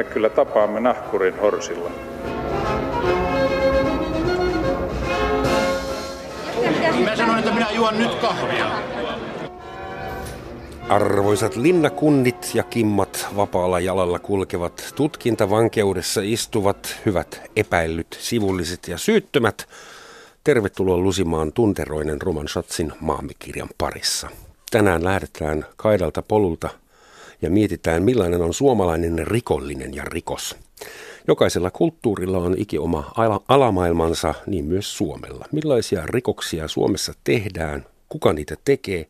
me kyllä tapaamme nahkurin horsilla. Mä sanoin, että minä juon nyt kahvia. Arvoisat linnakunnit ja kimmat vapaalla jalalla kulkevat, tutkintavankeudessa istuvat, hyvät epäillyt, sivulliset ja syyttömät. Tervetuloa lusimaan tunteroinen Roman Schatzin maamikirjan parissa. Tänään lähdetään kaidalta polulta ja mietitään millainen on suomalainen rikollinen ja rikos. Jokaisella kulttuurilla on ikioma alamaailmansa, niin myös Suomella. Millaisia rikoksia Suomessa tehdään, kuka niitä tekee,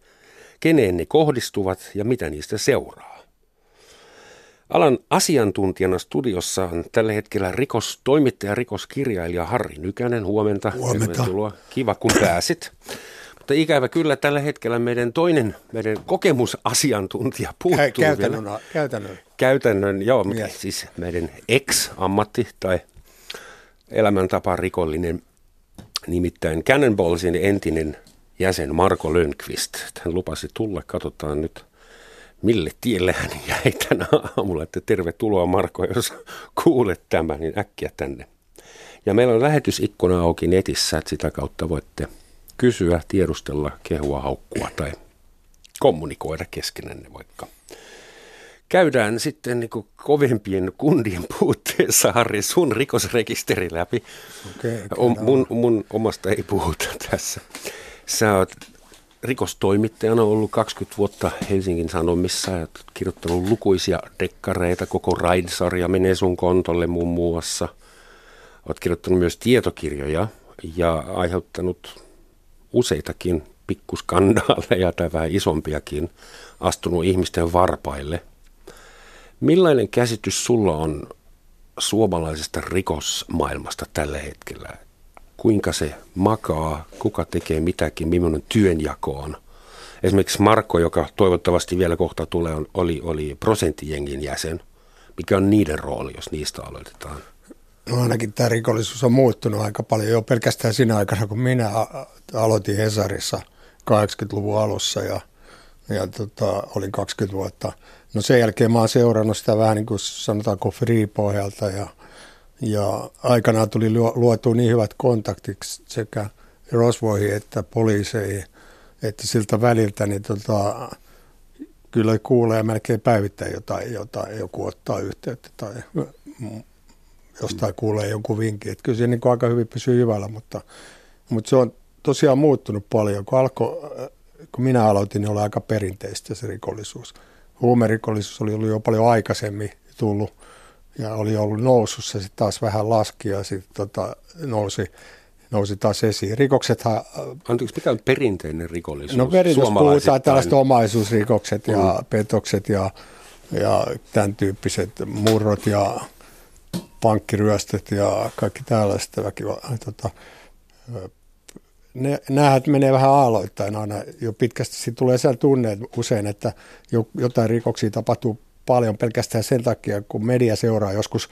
keneen ne kohdistuvat ja mitä niistä seuraa. Alan asiantuntijana studiossa on tällä hetkellä rikostoimittaja, rikoskirjailija Harri Nykänen. Huomenta. Huomenta. Tervetuloa. Kiva kun pääsit. Mutta ikävä kyllä tällä hetkellä meidän toinen, meidän kokemusasiantuntija puuttuu Käytännön, vielä. käytännön. Käytännön, joo, Mies. siis meidän ex-ammatti tai elämäntapa rikollinen, nimittäin Cannonballsin entinen jäsen Marko Lönnqvist. Hän lupasi tulla, katsotaan nyt mille tielle hän jäi tänä aamulla, että tervetuloa Marko, jos kuulet tämän, niin äkkiä tänne. Ja meillä on lähetysikkuna auki netissä, että sitä kautta voitte kysyä, tiedustella, kehua, haukkua tai kommunikoida keskenänne vaikka. Käydään sitten niin kovempien kundien puutteessa, Harri, sun rikosrekisteri läpi. Okei, O, kyllä. mun, mun omasta ei puhuta tässä. Sä oot rikostoimittajana ollut 20 vuotta Helsingin Sanomissa ja kirjoittanut lukuisia dekkareita. Koko Raid-sarja menee sun kontolle muun muassa. Oot kirjoittanut myös tietokirjoja ja aiheuttanut useitakin pikkuskandaaleja tai vähän isompiakin, astunut ihmisten varpaille. Millainen käsitys sulla on suomalaisesta rikosmaailmasta tällä hetkellä? Kuinka se makaa, kuka tekee mitäkin, millainen työnjako on? Esimerkiksi Marko, joka toivottavasti vielä kohta tulee, oli, oli prosenttijengin jäsen. Mikä on niiden rooli, jos niistä aloitetaan? No ainakin tämä rikollisuus on muuttunut aika paljon jo pelkästään siinä aikana, kun minä aloitin Hesarissa 80-luvun alussa ja, ja tota, olin 20 vuotta. No sen jälkeen mä oon seurannut sitä vähän niin kuin sanotaanko free-pohjalta ja, ja aikanaan tuli luo- luotua niin hyvät kontaktit sekä rosvoihin että poliiseihin, että siltä väliltä niin tota, kyllä kuulee melkein päivittäin jotain, jotain, joku ottaa yhteyttä tai jostain kuulee jonkun vinkin. Että kyllä se niin aika hyvin pysyy hyvällä, mutta, mutta se on tosiaan muuttunut paljon. Kun, alko, kun minä aloitin, niin oli aika perinteistä se rikollisuus. Huumerikollisuus oli ollut jo paljon aikaisemmin tullut ja oli ollut nousussa, sitten taas vähän laski ja sitten tota, nousi, nousi taas esiin. Rikoksethan Anteeksi, mikä on perinteinen rikollisuus? No perintössä puhutaan tällaiset omaisuusrikokset ja petokset ja, ja tämän tyyppiset murrot ja pankkiryöstöt ja kaikki tällaiset väkiva- tota, näähän menee vähän aloittain aina jo pitkästi. Siitä tulee siellä tunne että usein, että jo, jotain rikoksia tapahtuu paljon pelkästään sen takia, kun media seuraa joskus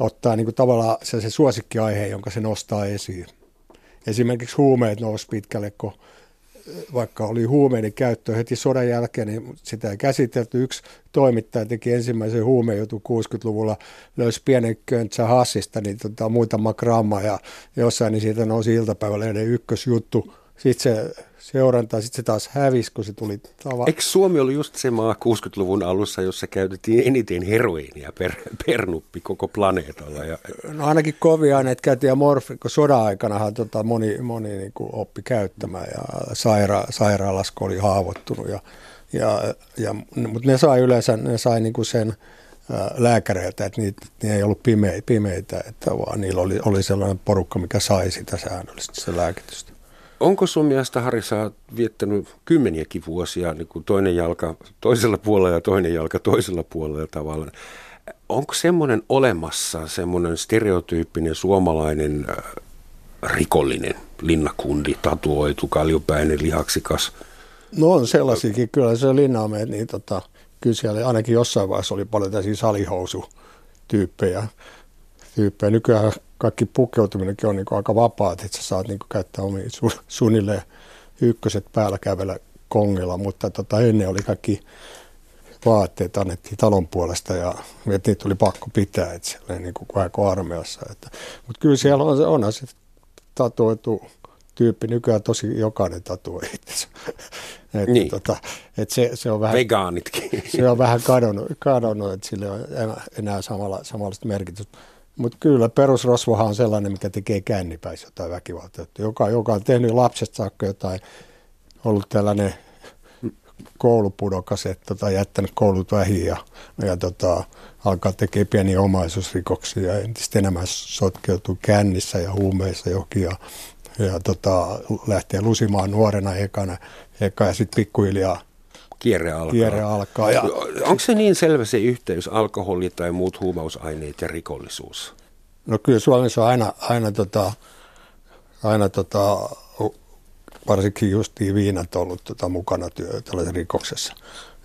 ottaa niin kuin tavallaan se, se suosikkiaihe, jonka se nostaa esiin. Esimerkiksi huumeet nousi pitkälle, kun vaikka oli huumeiden käyttö heti sodan jälkeen, niin sitä ei käsitelty. Yksi toimittaja teki ensimmäisen huumejutun 60-luvulla, löysi pienen köntsä hassista, niin tota, muutama gramma ja jossain niin siitä nousi iltapäivälehden ykkösjuttu. Sitten se seuranta, sitten se taas hävisi, kun se tuli tava. Eikö Suomi ollut just se maa 60-luvun alussa, jossa käytettiin eniten heroiinia per, per nuppi koko planeetalla? Ja, No ainakin kovia aineet käytiin ja morfi, kun sodan aikanahan tota moni, moni niin kuin oppi käyttämään ja saira, sairaalassa kun oli haavoittunut. Ja, ja, ja, mutta ne sai yleensä ne sai niin kuin sen ää, lääkäreiltä, että niitä, ne ei ollut pimeitä, pimeitä että vaan niillä oli, oli sellainen porukka, mikä sai sitä säännöllisesti, se lääkitystä. Onko sun mielestä, Harri, sä oot viettänyt kymmeniäkin vuosia niin kuin toinen jalka toisella puolella ja toinen jalka toisella puolella tavallaan. Onko semmoinen olemassa, semmoinen stereotyyppinen suomalainen äh, rikollinen, linnakundi, tatuoitu, kaljupäinen, lihaksikas? No on sellaisiakin, kyllä se linnaameet, niin tota, kyllä siellä ainakin jossain vaiheessa oli paljon tällaisia salihousutyyppejä. Tyyppejä. Nykyään kaikki pukeutuminenkin on niin aika vapaat, että sä saat niin käyttää omia su, suunnilleen ykköset päällä kävellä kongilla, mutta tota, ennen oli kaikki vaatteet annettiin talon puolesta ja että niitä tuli pakko pitää, että siellä niin kuin vähän kuin armeassa. Että, mutta kyllä siellä on, onhan se tatuoitu tyyppi, nykyään tosi jokainen tatuoi itse. että Niin. tota, että se, se, on vähän, Vegaanitkin. se on vähän kadonnut, kadonnut että sillä ei ole enää- enää samalla, samanlaista merkitystä. Mutta kyllä perusrosvohan on sellainen, mikä tekee kännipäissä jotain väkivaltaa. Joka, joka on tehnyt lapsesta saakka jotain, ollut tällainen koulupudokas, että tota, jättänyt koulut vähin ja, ja tota, alkaa tekemään pieniä omaisuusrikoksia ja entistä enemmän sotkeutuu kännissä ja huumeissa johonkin ja, ja tota, lähtee lusimaan nuorena ekana, eka ja sitten pikkuhiljaa Kierre alkaa. kierre alkaa. Ja, Onko se niin selvä se yhteys alkoholi tai muut huumausaineet ja rikollisuus? No kyllä Suomessa on aina, aina, tota, aina tota, varsinkin justiin viinat ollut tota, mukana työ, tällaisessa rikoksessa.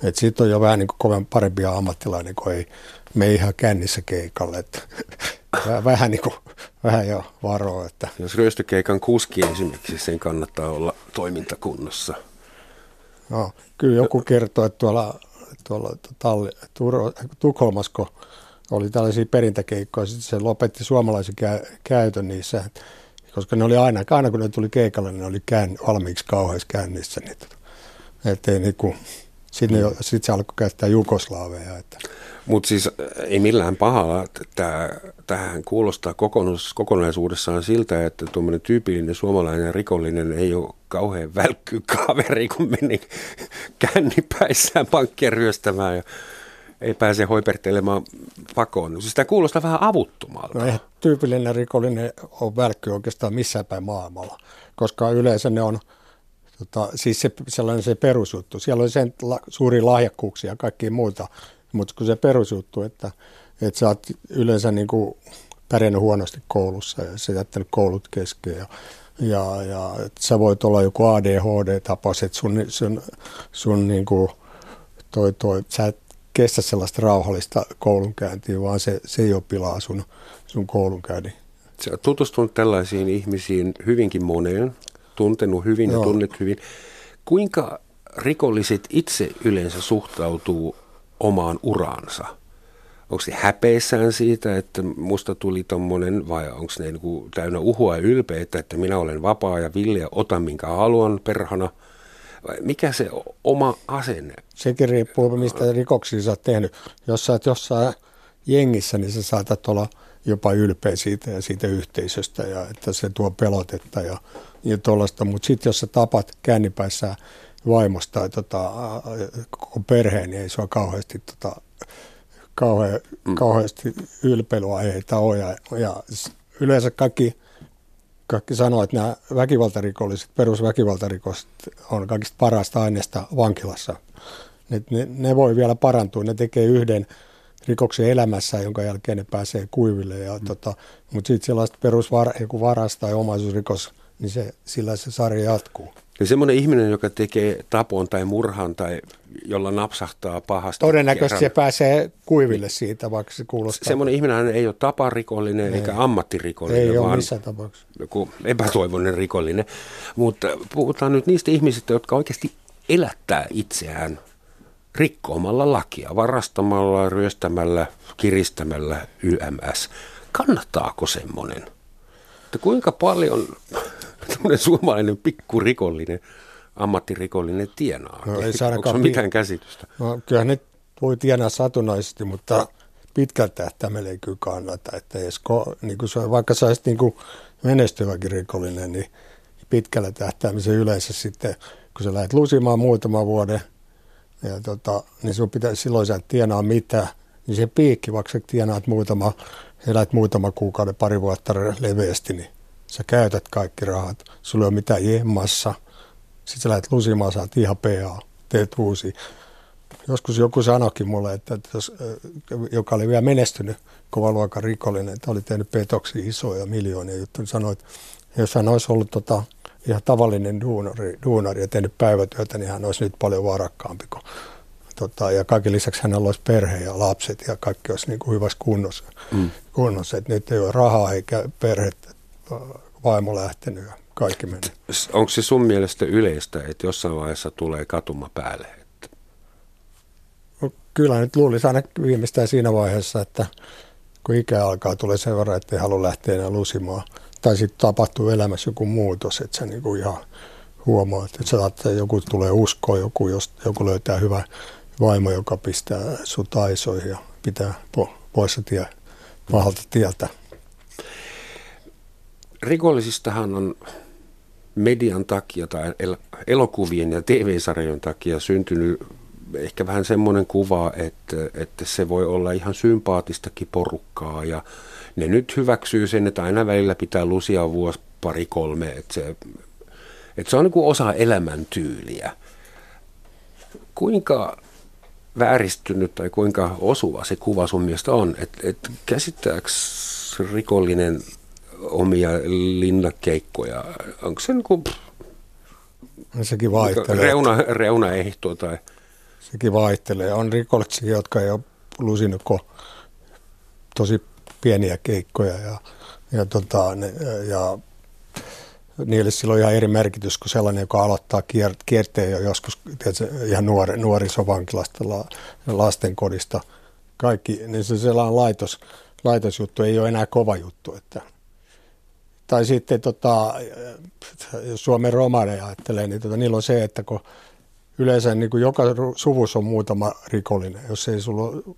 Et siitä on jo vähän niin kuin kovin parempia ammattilainen, kun ei me ihan kännissä keikalle. Että, vähän, vähän, niin kuin, vähän jo varoa, että Jos ryöstökeikan kuski esimerkiksi, sen kannattaa olla toimintakunnossa. No, kyllä joku kertoo, että tuolla, tuolla Talli, Turo, Tukholmassa, kun oli tällaisia perintäkeikkoja, sitten se lopetti suomalaisen kä- käytön niissä, koska ne oli aina, aina kun ne tuli keikalle, ne oli kään, valmiiksi kauheassa kännissä. Niin, tota, ettei niinku, sitten Mm. ne, sit se alkoi käyttää jugoslaaveja. Että, Mutta siis äh, ei millään pahalla. Tähän kuulostaa kokonais, kokonaisuudessaan siltä, että tuommoinen tyypillinen suomalainen rikollinen ei ole kauhean välkky kaveri, kun meni kännipäissään pankkia ryöstämään ja ei pääse hoipertelemaan pakoon. Siis tämä kuulostaa vähän avuttomalta. no eihän tyypillinen rikollinen ole välkky oikeastaan missään päin maailmalla, koska yleensä ne on, tota, siis se, sellainen se perusjuttu. Siellä on sen la, suuria lahjakkuuksia ja kaikkia muuta, mutta kun se perusjuttu, että, että sä oot yleensä niin kuin pärjännyt huonosti koulussa ja sä jättänyt koulut kesken ja, ja, ja että sä voit olla joku ADHD-tapaus, että sun, sun, sun niin kuin toi, toi, sä et kestä sellaista rauhallista koulunkäyntiä, vaan se, se jo pilaa sun, sun koulunkäynnin. Sä oot tutustunut tällaisiin ihmisiin hyvinkin moneen, tuntenut hyvin ja Joo. tunnet hyvin. Kuinka rikolliset itse yleensä suhtautuu omaan uraansa? Onko se häpeissään siitä, että musta tuli tommonen, vai onko ne niinku täynnä uhua ja ylpeitä, että minä olen vapaa ja villi ja otan minkä haluan perhana? Vai mikä se oma asenne? Sekin riippuu, mistä rikoksia sä oot tehnyt. Jos sä oot jossain jengissä, niin sä saatat olla jopa ylpeä siitä ja siitä yhteisöstä ja että se tuo pelotetta ja, ja tuollaista. Mutta sitten jos sä tapat kännipäissä vaimosta tai tota, koko perheen, niin ei sua kauheasti, tota, kauhe, mm. kauheasti ylpeilyaiheita ole. Ja, ja yleensä kaikki, kaikki sanoo, että nämä väkivaltarikolliset, perusväkivaltarikoset on kaikista parasta aineesta vankilassa. Ne, ne, ne voi vielä parantua, ne tekee yhden rikoksen elämässä, jonka jälkeen ne pääsee kuiville. Ja, mm. tota, mutta sitten sellaista perusvar, joku varas tai omaisuusrikos, niin se, sillä se sarja jatkuu. Ja semmoinen ihminen, joka tekee tapon tai murhan tai jolla napsahtaa pahasti. Todennäköisesti se kerran, pääsee kuiville siitä, vaikka se kuulostaa. Semmoinen ihminen ei ole taparikollinen Ei. eikä ammattirikollinen, ei ole missään tapauksessa. joku epätoivoinen rikollinen. Mutta puhutaan nyt niistä ihmisistä, jotka oikeasti elättää itseään rikkoamalla lakia, varastamalla, ryöstämällä, kiristämällä YMS. Kannattaako semmoinen? Että kuinka paljon tämmöinen suomalainen pikkurikollinen, ammattirikollinen tienaa? No ei Onko pi- mitään käsitystä? No, kyllä ne voi tienaa satunnaisesti, mutta pitkältä tähtäimellä ei kyllä kannata. Että jos, niin kuin se, vaikka sä olisit niin kuin menestyväkin rikollinen, niin pitkällä tähtäimellä yleensä sitten, kun sä lähdet lusimaan muutaman vuoden, ja tota, niin sun pitää, silloin sä et tienaa mitään, niin se piikki, vaikka sä tienaat muutama, elät muutama kuukauden, pari vuotta leveästi, niin sä käytät kaikki rahat. Sulla ei ole mitään jemmassa. Sitten sä lähdet lusimaan, saat ihan PA, teet uusi. Joskus joku sanoikin mulle, että että jos, joka oli vielä menestynyt kovan luokan rikollinen, että oli tehnyt petoksia isoja miljoonia juttuja, niin sanoi, että jos hän olisi ollut tota, ihan tavallinen duunari, duunari ja tehnyt päivätyötä, niin hän olisi nyt paljon varakkaampi. Kuin, tota, ja kaiken lisäksi hänellä olisi perhe ja lapset ja kaikki olisi niin kuin hyvässä kunnossa. Mm. kunnossa. Että nyt ei ole rahaa eikä perhettä, vaimo lähtenyt ja kaikki menee. Onko se sun mielestä yleistä, että jossain vaiheessa tulee katuma päälle? Että kyllä nyt luulisi aina viimeistään siinä vaiheessa, että kun ikä alkaa, tulee sen verran, että ei halua lähteä enää lusimaan. Tai sitten tapahtuu elämässä joku muutos, että sä niinku ihan huomaat, että sä että joku tulee uskoa, joku, jos, joku löytää hyvä vaimo, joka pistää sut aisoihin ja pitää po, poissa tie, pahalta tieltä. Rikollisistahan on median takia tai elokuvien ja TV-sarjojen takia syntynyt ehkä vähän semmoinen kuva, että, että se voi olla ihan sympaattistakin porukkaa ja ne nyt hyväksyy sen, että aina välillä pitää lusia vuosi pari kolme, että se, että se on niin kuin osa elämäntyyliä. Kuinka vääristynyt tai kuinka osuva se kuva sun mielestä on, että, että käsittääkö rikollinen omia linnakeikkoja, onko se niin kuin, no sekin vaihtelee. Reuna, reunaehto tai sekin vaihtelee. On rikollisia, jotka ei ole lusinut tosi pieniä keikkoja ja, ja, tota, ne, ja niille silloin ihan eri merkitys kuin sellainen, joka aloittaa kier, kierteen jo joskus tiedätkö, ihan nuori, nuorisovankilasta, la, lastenkodista. Kaikki, niin se sellainen laitos, laitosjuttu ei ole enää kova juttu. Että. Tai sitten tota, jos Suomen romaneja ajattelee, niin tota, niillä on se, että kun yleensä niin kuin joka suvussa on muutama rikollinen. Jos ei sulla ole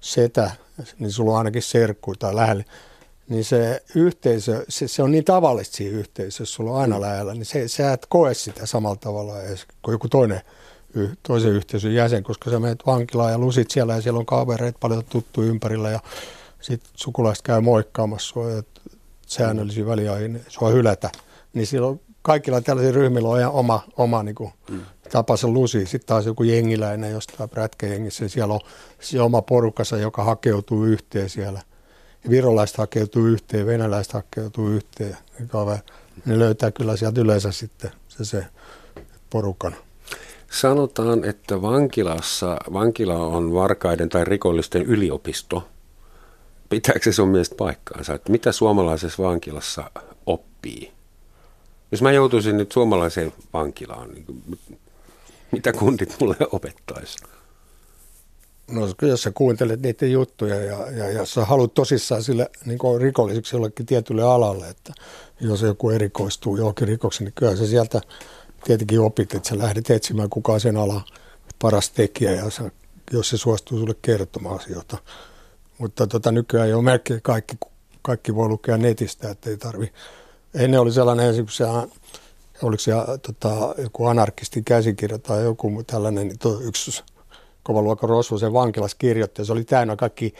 setä, niin sulla on ainakin serkku tai lähellä. Niin se yhteisö, se, se on niin tavallista siinä yhteisössä, sulla on aina lähellä, niin se, sä et koe sitä samalla tavalla edes kuin joku toinen toisen yhteisön jäsen, koska sä menet vankilaan ja lusit siellä ja siellä on kavereita paljon tuttu ympärillä ja sitten sukulaiset käy moikkaamassa sua ja säännöllisiä väliaikoja sua hylätä. Niin silloin kaikilla tällaisilla ryhmillä on oma, oma niin kuin, mm. tapansa lusi. Sitten taas joku jengiläinen jostain prätkäjengissä, siellä on se oma porukassa, joka hakeutuu yhteen siellä. Virolaiset hakeutuu yhteen, venäläiset hakeutuu yhteen. Ne löytää kyllä sieltä yleensä sitten se, se porukan. Sanotaan, että vankilassa, vankila on varkaiden tai rikollisten yliopisto. Pitääkö se sun mielestä paikkaansa? Että mitä suomalaisessa vankilassa oppii? Jos mä joutuisin nyt suomalaiseen vankilaan, niin mitä kundit mulle opettaisi? No jos sä kuuntelet niiden juttuja ja, ja, ja sä haluat tosissaan sille niin rikolliseksi jollekin tietylle alalle, että jos joku erikoistuu johonkin rikoksen, niin kyllä se sieltä tietenkin opit, että sä lähdet etsimään kuka sen ala paras tekijä ja sä, jos se suostuu sulle kertomaan asioita. Mutta tota, nykyään jo melkein kaikki, kaikki voi lukea netistä, että ei tarvi Ennen oli sellainen esimerkiksi oliko se tota, joku anarkistin käsikirja tai joku tällainen, niin yksi kova luokan rosvo sen vankilas kirjoitti, ja se oli täynnä kaikki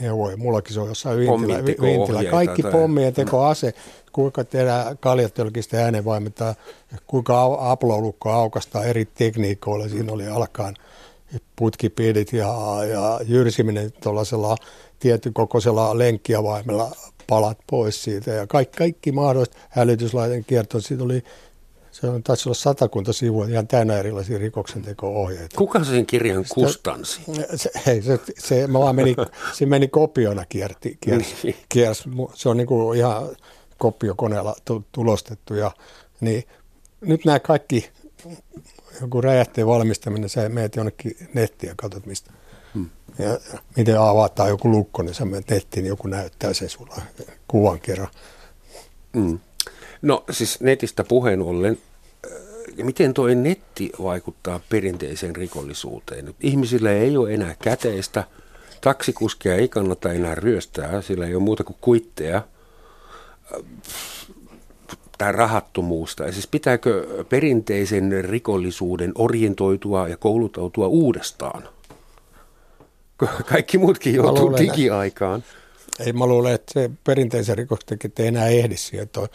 neuvoja. Mullakin se on jossain Vintilä. Vintilä. Kaikki tai... pommien ase, kuinka tehdään kaljatölkistä äänenvaimenta, kuinka aplolukko aukastaa eri tekniikoilla. Siinä oli alkaan putkipidit ja, ja jyrsiminen tuollaisella tietyn kokoisella lenkkiavaimella palat pois siitä ja kaikki, kaikki mahdolliset hälytyslaiten kiertoon. Siitä oli se on, taisi olla satakunta sivua ihan täynnä erilaisia rikoksentekoohjeita. Kuka sen kirjan kustansi? Se, hei, se, se, mä vaan meni, se meni kopiona kierti, kiersi, niin. kiersi. Se on niin kuin ihan kopiokoneella tulostettu. Ja, niin, nyt nämä kaikki, joku räjähteen valmistaminen, sä meet jonnekin nettiin ja katsot mistä ja miten avataan joku lukko, niin sä menet nettiin, niin joku näyttää sen sulla kuvan kerran. Mm. No siis netistä puheen ollen, äh, miten tuo netti vaikuttaa perinteiseen rikollisuuteen? Ihmisillä ei ole enää käteistä, taksikuskeja ei kannata enää ryöstää, sillä ei ole muuta kuin kuitteja äh, tai rahattomuusta. Ja siis pitääkö perinteisen rikollisuuden orientoitua ja koulutautua uudestaan? kaikki muutkin joutuu luulen, digiaikaan. Ei mä luulen, että se perinteisen rikostekijät ei enää ehdi siihen, että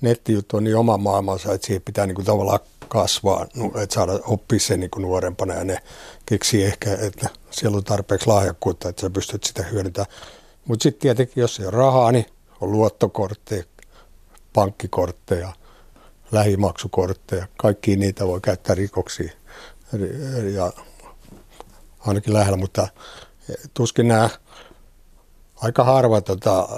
nettijuttu on niin oma maailmansa, että siihen pitää niin kuin tavallaan kasvaa, että saada oppia sen niin kuin nuorempana ja ne keksii ehkä, että siellä on tarpeeksi lahjakkuutta, että sä pystyt sitä hyödyntämään. Mutta sitten tietenkin, jos ei ole rahaa, niin on luottokortteja, pankkikortteja, lähimaksukortteja, kaikki niitä voi käyttää rikoksiin. Ja ainakin lähellä, mutta tuskin nämä aika harva tota,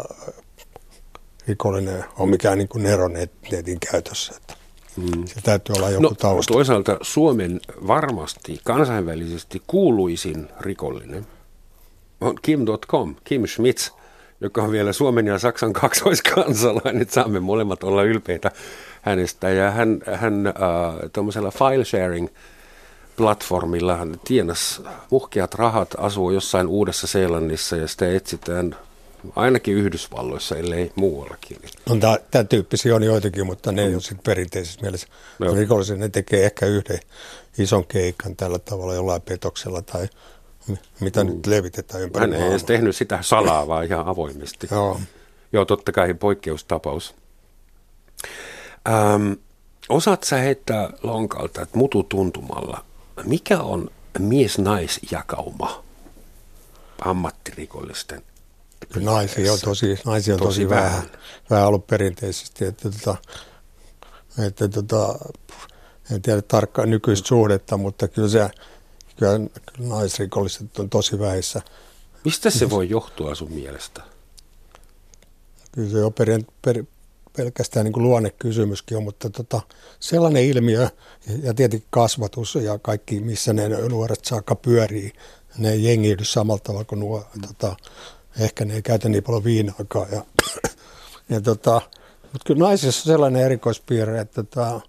rikollinen on mikään niin kuin Nero netin käytössä. Että. Mm. Se täytyy olla joku no, tausta. Toisaalta Suomen varmasti kansainvälisesti kuuluisin rikollinen on Kim.com, Kim Schmitz, joka on vielä Suomen ja Saksan kaksoiskansalainen. Saamme molemmat olla ylpeitä hänestä. Ja hän, hän äh, tuommoisella file sharing platformilla hän tienasi muhkeat rahat, asuu jossain Uudessa Seelannissa ja sitä etsitään ainakin Yhdysvalloissa, ellei muuallakin. On tämän tyyppisiä on joitakin, mutta ne ei ole sitten perinteisessä mielessä. No. Rikollisia ne tekee ehkä yhden ison keikan tällä tavalla jollain petoksella tai mitä mm. nyt levitetään ympäri Hän ei edes tehnyt sitä salaa, vaan ihan avoimesti. Joo. Joo, totta kai poikkeustapaus. Ähm, osaat sä heittää lonkalta, että mutu tuntumalla, mikä on mies-naisjakauma ammattirikollisten Naisia on tosi, naisia on tosi, tosi vähän. vähän. Vähän ollut perinteisesti, että, tota, että tota, en tiedä tarkkaan nykyistä suhdetta, mutta kyllä, se, kyllä, kyllä naisrikolliset on tosi vähissä. Mistä se voi johtua sun mielestä? Kyllä se on per, per, pelkästään niin kuin luonnekysymyskin on, mutta tota, sellainen ilmiö ja tietenkin kasvatus ja kaikki, missä ne nuoret saakka pyörii, ne ei jengiydy samalla tavalla kuin nuo, tota, ehkä ne ei käytä niin paljon viinaakaan. Ja, ja tota, mutta kyllä naisissa on sellainen erikoispiirre, että tota,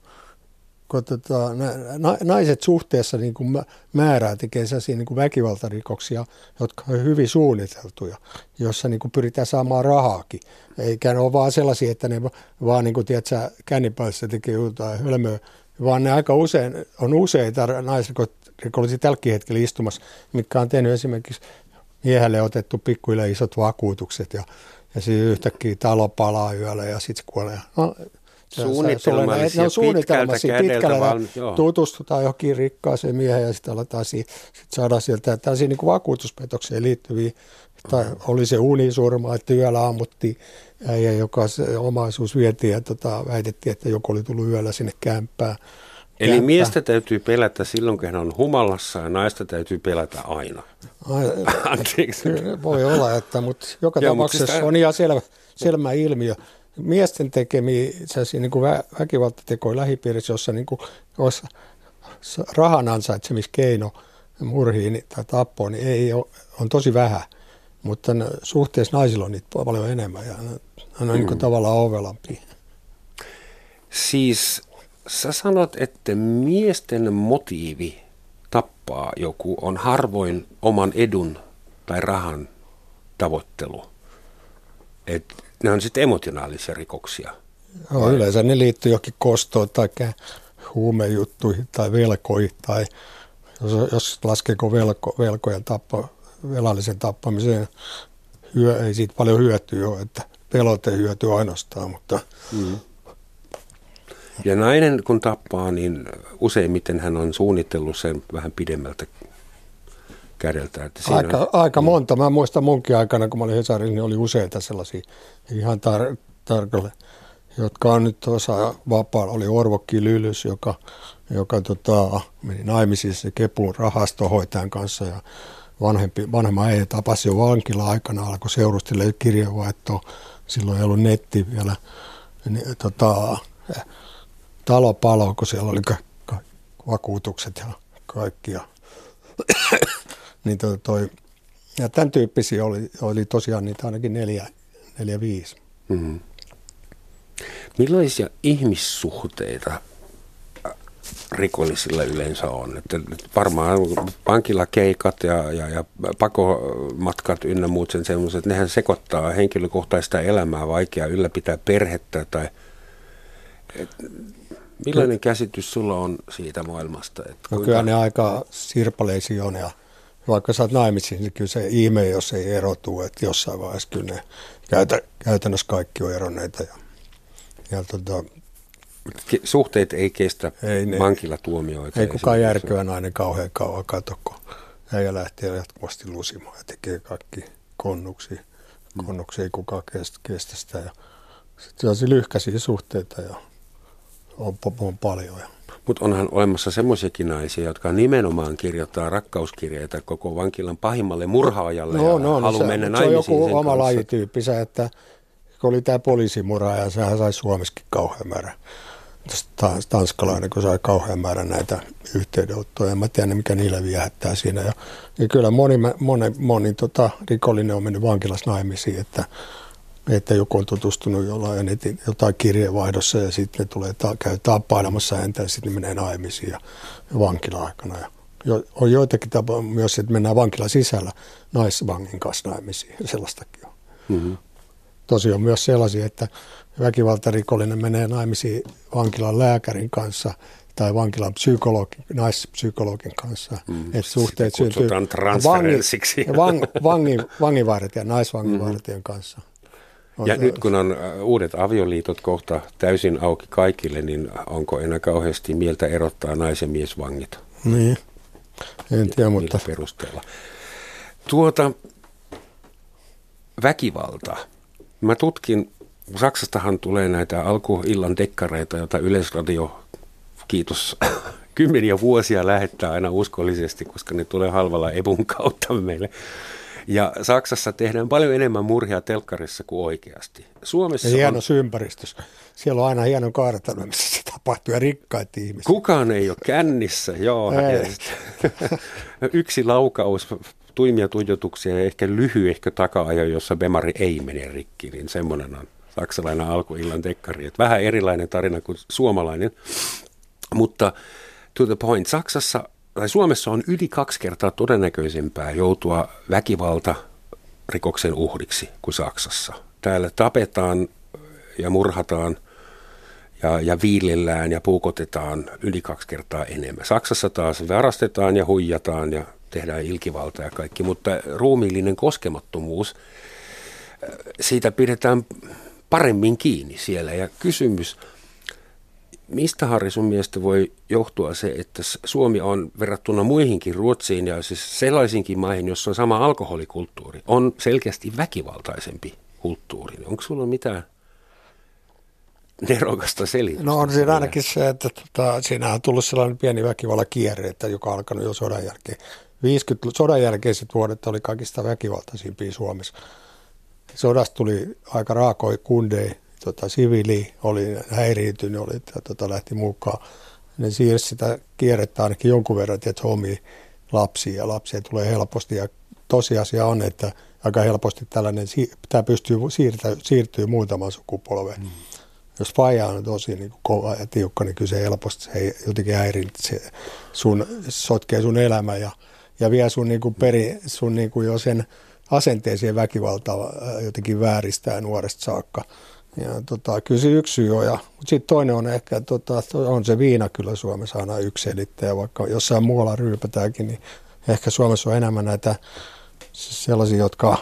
kun tota, na, naiset suhteessa niin kuin määrää tekee sellaisia niin kuin väkivaltarikoksia, jotka on hyvin suunniteltuja, jossa niin kuin pyritään saamaan rahaakin. Eikä ne ole vaan sellaisia, että ne vaan niin kuin, tiedätkö, kännipäissä tekee jotain hölmöä, vaan ne aika usein, on useita naisrikollisia tälläkin hetkellä istumassa, mitkä on tehnyt esimerkiksi miehelle otettu pikkuille isot vakuutukset ja, ja sitten yhtäkkiä talo palaa yöllä ja sitten kuolee. No, suunnitelmallisia, no, suunnitelmallisia pitkällä val... tutustutaan johonkin rikkaaseen mieheen ja sitten aletaan si- sit saada sieltä tällaisia niin vakuutuspetokseen liittyviä, tai oli se unisurma, että yöllä ammuttiin ja joka se omaisuus vietiin ja tota, väitettiin, että joku oli tullut yöllä sinne kämppään. Eli kämppään. miestä täytyy pelätä silloin, kun hän on humalassa ja naista täytyy pelätä aina. Anteeksi. Voi olla, että, mutta joka Joo, tapauksessa mutta on ihan selvä, selvä ilmiö. Miesten tekemiä niin kuin vä, väkivaltatekoja lähipiirissä, jossa niin kuin, olisi rahan ansaitsemiskeino murhiin tai tappoon, niin ei ole, on tosi vähän. Mutta suhteessa naisilla on niitä paljon enemmän ja on mm. niin tavallaan ovelampi. Siis sä sanot, että miesten motiivi tappaa joku on harvoin oman edun tai rahan tavoittelu. Et ne on sitten emotionaalisia rikoksia. Joo, yleensä ne liittyy johonkin kostoon tai huumejuttuihin tai velkoihin tai jos, jos laskeeko velko, velkojen tappa, velallisen tappamiseen, hyö, ei siitä paljon hyötyä ole, että pelote hyötyy ainoastaan, mutta mm. Ja nainen kun tappaa, niin useimmiten hän on suunnitellut sen vähän pidemmältä kädeltä. Että siinä aika, on, aika monta. Mä muistan munkin aikana, kun mä olin Hesarilla, niin oli useita sellaisia ihan tar- tarkalle, jotka on nyt osa vapaalla. Oli Orvokki Lylys, joka, joka tota, meni naimisiin se Kepun rahastohoitajan kanssa ja vanhempi, vanhemma ei tapasi jo vankila-aikana, alkoi seurustella kirjeenvaihtoa. Silloin ei ollut netti vielä. Niin, tota, talo palo, kun siellä oli ka- ka- vakuutukset ja kaikki. Niin toi, toi, ja tämän tyyppisiä oli, oli tosiaan niitä ainakin neljä, neljä viisi. Mm-hmm. Millaisia ihmissuhteita rikollisilla yleensä on. Että varmaan vankilakeikat ja, ja, ja pakomatkat ynnä muut sen semmoiset, nehän sekoittaa henkilökohtaista elämää, vaikea ylläpitää perhettä tai et, Millainen käsitys sulla on siitä maailmasta? Että no kuinka... kyllä ne aika sirpaleisia on ja vaikka sä oot naimisiin, niin kyllä se ihme, jos ei erotu, että jossain vaiheessa kyllä ne käytä, käytännössä kaikki on eronneita. Ja, ja tota, Suhteet ei kestä ei ne, vankilatuomioita. Ei kukaan järkevä nainen kauhean kauan kato, kun äijä lähtee jatkuvasti lusimaan ja tekee kaikki konnuksia. Konnuksia ei kukaan kestä, kestä sitä. Ja sitten sellaisia lyhkäisiä suhteita ja on, on paljon. Mutta onhan olemassa semmoisiakin naisia, jotka nimenomaan kirjoittaa rakkauskirjeitä koko vankilan pahimmalle murhaajalle no, ja no, no, haluaa mennä naimisiin Se on joku oma kanssa. lajityyppisä, että kun oli tämä poliisimurhaaja, sehän sai Suomessakin kauhean määrä tanskalainen, kun sai kauhean määrän näitä yhteydenottoja. En mä tiedä, mikä niillä viehättää siinä. Ja, ja kyllä moni, moni, moni tota, rikollinen on mennyt vankilassa naimisiin, että, että joku on tutustunut jollain netin, jotain kirjeenvaihdossa ja sitten ne tulee, ta, käy tappailemassa häntä ja sitten ne menee naimisiin ja, ja vankila-aikana. Ja, jo, on joitakin tapoja myös, että mennään vankila sisällä naisvangin kanssa naimisiin. Sellaistakin on. Mm-hmm. Tosi on myös sellaisia, että väkivaltarikollinen menee naimisiin vankilan lääkärin kanssa tai vankilan psykologi, naispsykologin kanssa. Mm, että suhteet syntyy transferenssiksi. Vang, vangin, vanginvartijan, naisvanginvartijan mm. kanssa. Ja nyt kun on äh, uudet avioliitot kohta täysin auki kaikille, niin onko enää kauheasti mieltä erottaa naisen miesvangit? Niin, en tiedä, mutta... perusteella. Tuota, väkivalta. Mä tutkin Saksastahan tulee näitä alkuillan dekkareita, joita Yleisradio, kiitos, kymmeniä vuosia lähettää aina uskollisesti, koska ne tulee halvalla ebun kautta meille. Ja Saksassa tehdään paljon enemmän murhia telkkarissa kuin oikeasti. Suomessa ja hienossa on... ympäristössä. Siellä on aina hieno kartano, missä se tapahtuu ja rikkaat ihmiset. Kukaan ei ole kännissä, joo. Yksi laukaus tuimia tuijotuksia ja ehkä ehkä taka-ajo, jossa Bemari ei mene rikki, niin semmoinen on saksalainen alkuillan dekkari. Että vähän erilainen tarina kuin suomalainen. Mutta to the point, Saksassa tai Suomessa on yli kaksi kertaa todennäköisempää joutua väkivalta rikoksen uhriksi kuin Saksassa. Täällä tapetaan ja murhataan ja, ja viilellään ja puukotetaan yli kaksi kertaa enemmän. Saksassa taas varastetaan ja huijataan ja tehdään ilkivalta ja kaikki, mutta ruumiillinen koskemattomuus, siitä pidetään paremmin kiinni siellä. Ja kysymys, mistä Harri sun mielestä voi johtua se, että Suomi on verrattuna muihinkin Ruotsiin ja siis sellaisinkin maihin, jossa on sama alkoholikulttuuri, on selkeästi väkivaltaisempi kulttuuri. Onko sulla mitään nerokasta selitystä? No on siinä ainakin se, että tota, siinä on tullut sellainen pieni väkivallakierre, että joka on alkanut jo sodan jälkeen. 50 sodan jälkeiset vuodet oli kaikista väkivaltaisimpia Suomessa sodasta tuli aika raakoi kundei, tota, siviili oli häiriintynyt, oli, tota, lähti mukaan. Ne siirsi sitä kierrettä ainakin jonkun verran, että omia lapsia ja lapsia tulee helposti. Ja tosiasia on, että aika helposti tällainen, tämä pystyy siirtyä, siirtyy muutaman sukupolven. Mm. Jos faija on tosi niin kuin kova ja tiukka, niin kyllä se helposti se jotenkin häiritsee sun, sotkee sun elämä ja, ja vie sun, niin kuin peri, sun niin kuin jo sen asenteeseen väkivaltaa jotenkin vääristää nuoresta saakka. Ja tota, kyllä se yksi syy on. Ja, mutta sitten toinen on ehkä, tota, on se viina kyllä Suomessa aina yksi selittäjä, vaikka jossain muualla ryypätäänkin, niin ehkä Suomessa on enemmän näitä sellaisia, jotka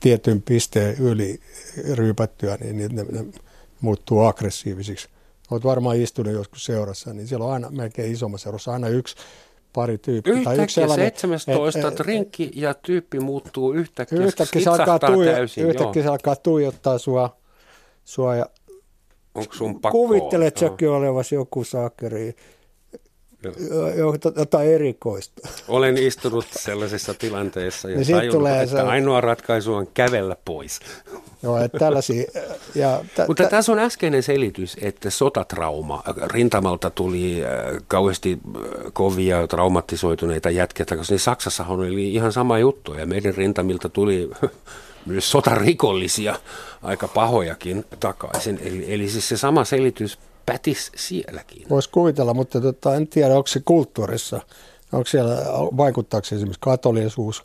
tietyn pisteen yli ryypättyä, niin ne, ne muuttuu aggressiivisiksi. Olet varmaan istunut joskus seurassa, niin siellä on aina melkein isommassa seurassa aina yksi pari tyyppiä. Yhtäkkiä tai yksi 17 et, et, rinkki ja tyyppi muuttuu yhtäkkiä. Yhtäkkiä se alkaa, tuijo, täysin, yhtäkkiä se alkaa tuijottaa sua, sua ja Onko sun pakko Kuvittelet säkin olevasi joku saakeri jotain erikoista. Olen istunut sellaisessa tilanteessa ja niin tajunnut, tulee että se... ainoa ratkaisu on kävellä pois. Joo, että tällaisia. Ja t- Mutta tässä on äskeinen selitys, että sotatrauma, rintamalta tuli äh, kauheasti äh, kovia traumatisoituneita jätkeitä, koska niin Saksassahan oli ihan sama juttu ja meidän rintamilta tuli myös sotarikollisia, aika pahojakin takaisin. Eli, eli siis se sama selitys pätis sielläkin. Voisi kuvitella, mutta tota, en tiedä, onko se kulttuurissa, onko siellä, vaikuttaako se esimerkiksi katolisuus,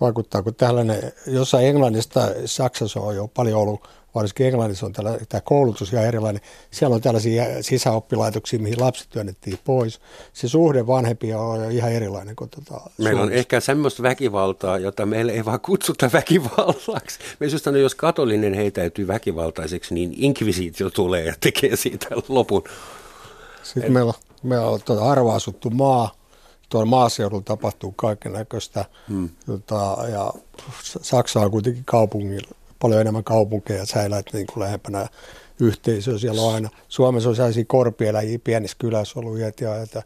vaikuttaako tällainen, jossain Englannista, Saksassa on jo paljon ollut, varsinkin Englannissa on tällä, tämä koulutus ja erilainen. Siellä on tällaisia sisäoppilaitoksia, mihin lapset työnnettiin pois. Se suhde vanhempia on ihan erilainen kuin tuota Meillä Suomessa. on ehkä semmoista väkivaltaa, jota meille ei vaan kutsuta väkivallaksi. Me just jos katolinen heitäytyy väkivaltaiseksi, niin inkvisitio tulee ja tekee siitä lopun. Sitten Et... meillä, meillä on tuota harva-asuttu maa, tuolla maaseudulla tapahtuu kaiken näköistä. Hmm. Tota, ja Saksa on kuitenkin kaupungilla paljon enemmän kaupunkeja, sä elät niin kuin lähempänä yhteisöä. Siellä on aina, Suomessa on sellaisia korpieläjiä pienissä kylässä ollut ja että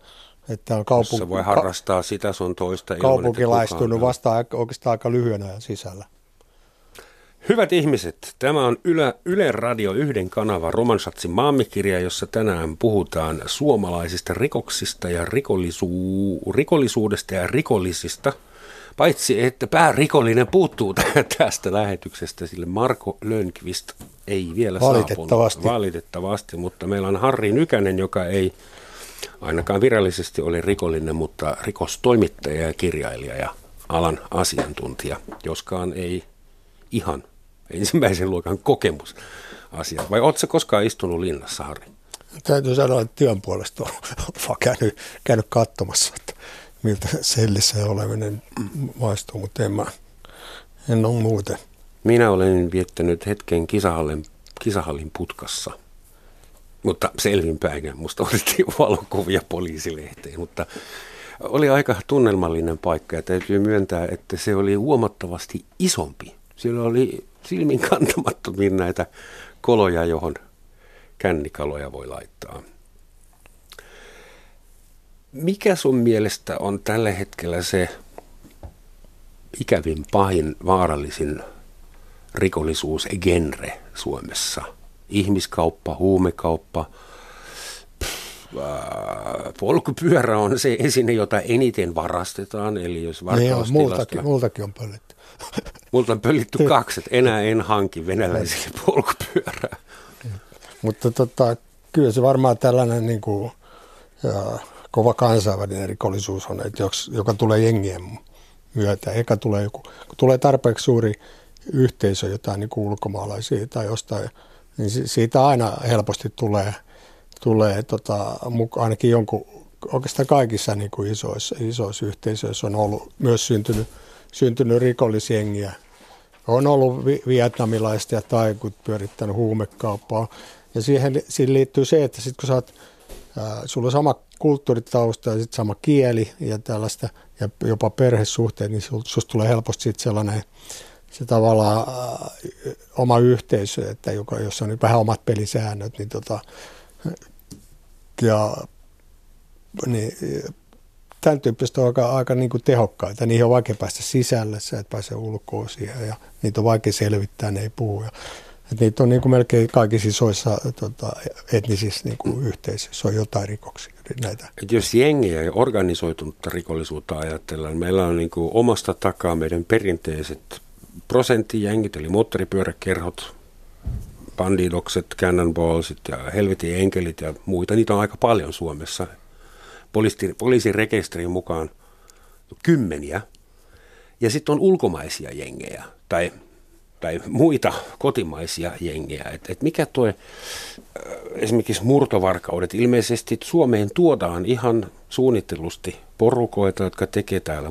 että on kaupunki, Jossa voi harrastaa sitä sun toista Kaupunkilaistunut vasta oikeastaan aika lyhyen ajan sisällä. Hyvät ihmiset, tämä on Yle, Yle Radio yhden kanava Romansatsin maamikirja, jossa tänään puhutaan suomalaisista rikoksista ja rikollisu- rikollisuudesta ja rikollisista. Paitsi, että päärikollinen puuttuu tästä lähetyksestä, sille Marko Lönkvist ei vielä Valitettavasti. saapunut. Valitettavasti. mutta meillä on Harri Nykänen, joka ei ainakaan virallisesti ole rikollinen, mutta rikostoimittaja ja kirjailija ja alan asiantuntija, joskaan ei ihan ensimmäisen luokan kokemus asia. Vai oletko koskaan istunut linnassa, Harri? Täytyy sanoa, että työn puolesta on vaan käynyt, käynyt katsomassa, että miltä sellissä oleminen maistuu, mutta en, mä, en ole muuten. Minä olen viettänyt hetken kisahallin, kisahallin putkassa, mutta selvinpäin. Musta otettiin valokuvia poliisilehteen, mutta oli aika tunnelmallinen paikka ja täytyy myöntää, että se oli huomattavasti isompi. Siellä oli silmin kantamattomin näitä koloja, johon kännikaloja voi laittaa. Mikä sun mielestä on tällä hetkellä se ikävin, pahin, vaarallisin rikollisuusgenre Suomessa? Ihmiskauppa, huumekauppa, polkupyörä on se esine, jota eniten varastetaan, eli jos niin multakin, multakin on pöllitty. Multa on pöllitty kaksi, että enää en hanki venäläisille polkupyörää. Mutta tota, kyllä se varmaan tällainen niin kuin, ja, kova kansainvälinen rikollisuus on, että jos, joka tulee jengien myötä. Eka tulee joku, kun tulee tarpeeksi suuri yhteisö, jotain niin ulkomaalaisia tai jostain, niin siitä aina helposti tulee, tulee tota, ainakin jonkun, oikeastaan kaikissa niin kuin isoissa, isoissa yhteisöissä on ollut myös syntynyt, syntynyt rikollisjengiä. On ollut vietnamilaista ja taikut pyörittänyt huumekauppaa. Ja siihen, siihen liittyy se, että sitten kun sä oot, sulla on sama kulttuuritausta ja sitten sama kieli ja tällaista, ja jopa perhesuhteet, niin susta tulee helposti sitten sellainen se tavallaan ää, oma yhteisö, että joka, jossa on vähän omat pelisäännöt, niin tota, ja niin, tämän tyyppistä on aika, aika niin kuin tehokkaita. Niihin on vaikea päästä sisälle, sä et pääse ulkoa siihen ja niitä on vaikea selvittää, ne ei puhu. Ja, että niitä on niin kuin melkein kaikissa isoissa tota, etnisissä niin kuin yhteisöissä on jotain rikoksia. Näitä. Et jos jengiä ja organisoitunutta rikollisuutta ajatellaan, meillä on niin kuin omasta takaa meidän perinteiset prosenttijengit, eli moottoripyöräkerhot, bandidokset, cannonballsit ja helvetin enkelit ja muita. Niitä on aika paljon Suomessa. Poliisi, poliisin rekisterin mukaan kymmeniä. Ja sitten on ulkomaisia jengejä tai, tai muita kotimaisia jengejä. Et, et mikä tuo esimerkiksi murtovarkaudet, ilmeisesti Suomeen tuodaan ihan suunnittelusti porukoita, jotka tekee täällä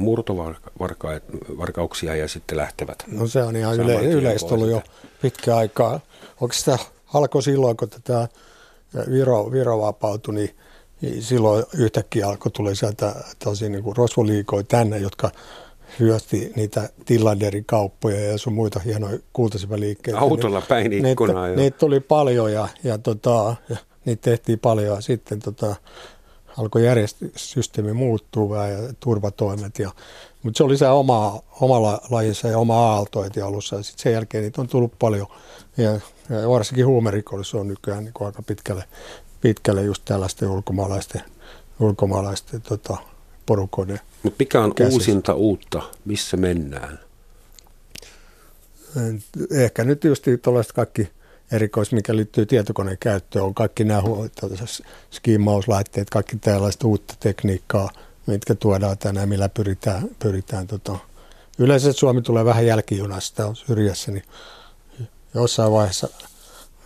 murtovarkauksia ja sitten lähtevät. No se on ihan yle, yleistä ollut jo pitkä aikaa. Oikeastaan alkoi silloin, kun tätä Viro, Viro vapautui, niin silloin yhtäkkiä alkoi tulla sieltä tosi niin rosvoliikoja tänne, jotka hyösti niitä Tillanderin kauppoja ja sun muita hienoja kultasivä Autolla päin ikkunaa. Niitä, niitä tuli paljon ja, ja, tota, ja niitä tehtiin paljon ja sitten tota, alkoi järjestelmä muuttua ja turvatoimet. Ja, mutta se oli se oma, omalla lajissa ja oma aalto heti alussa. Ja sitten sen jälkeen niitä on tullut paljon. Ja, ja varsinkin huumerikollisuus on nykyään niin aika pitkälle, pitkälle just tällaisten ulkomaalaisten, ulkomaalaisten tota, porukoiden Mutta mikä on käsissä. uusinta uutta? Missä mennään? Ehkä nyt just tällaiset kaikki erikois, mikä liittyy tietokoneen käyttöön, on kaikki nämä skimauslaitteet, kaikki tällaista uutta tekniikkaa, mitkä tuodaan tänään, millä pyritään, pyritään tota, yleensä Suomi tulee vähän jälkijunasta, on syrjässä, niin jossain vaiheessa,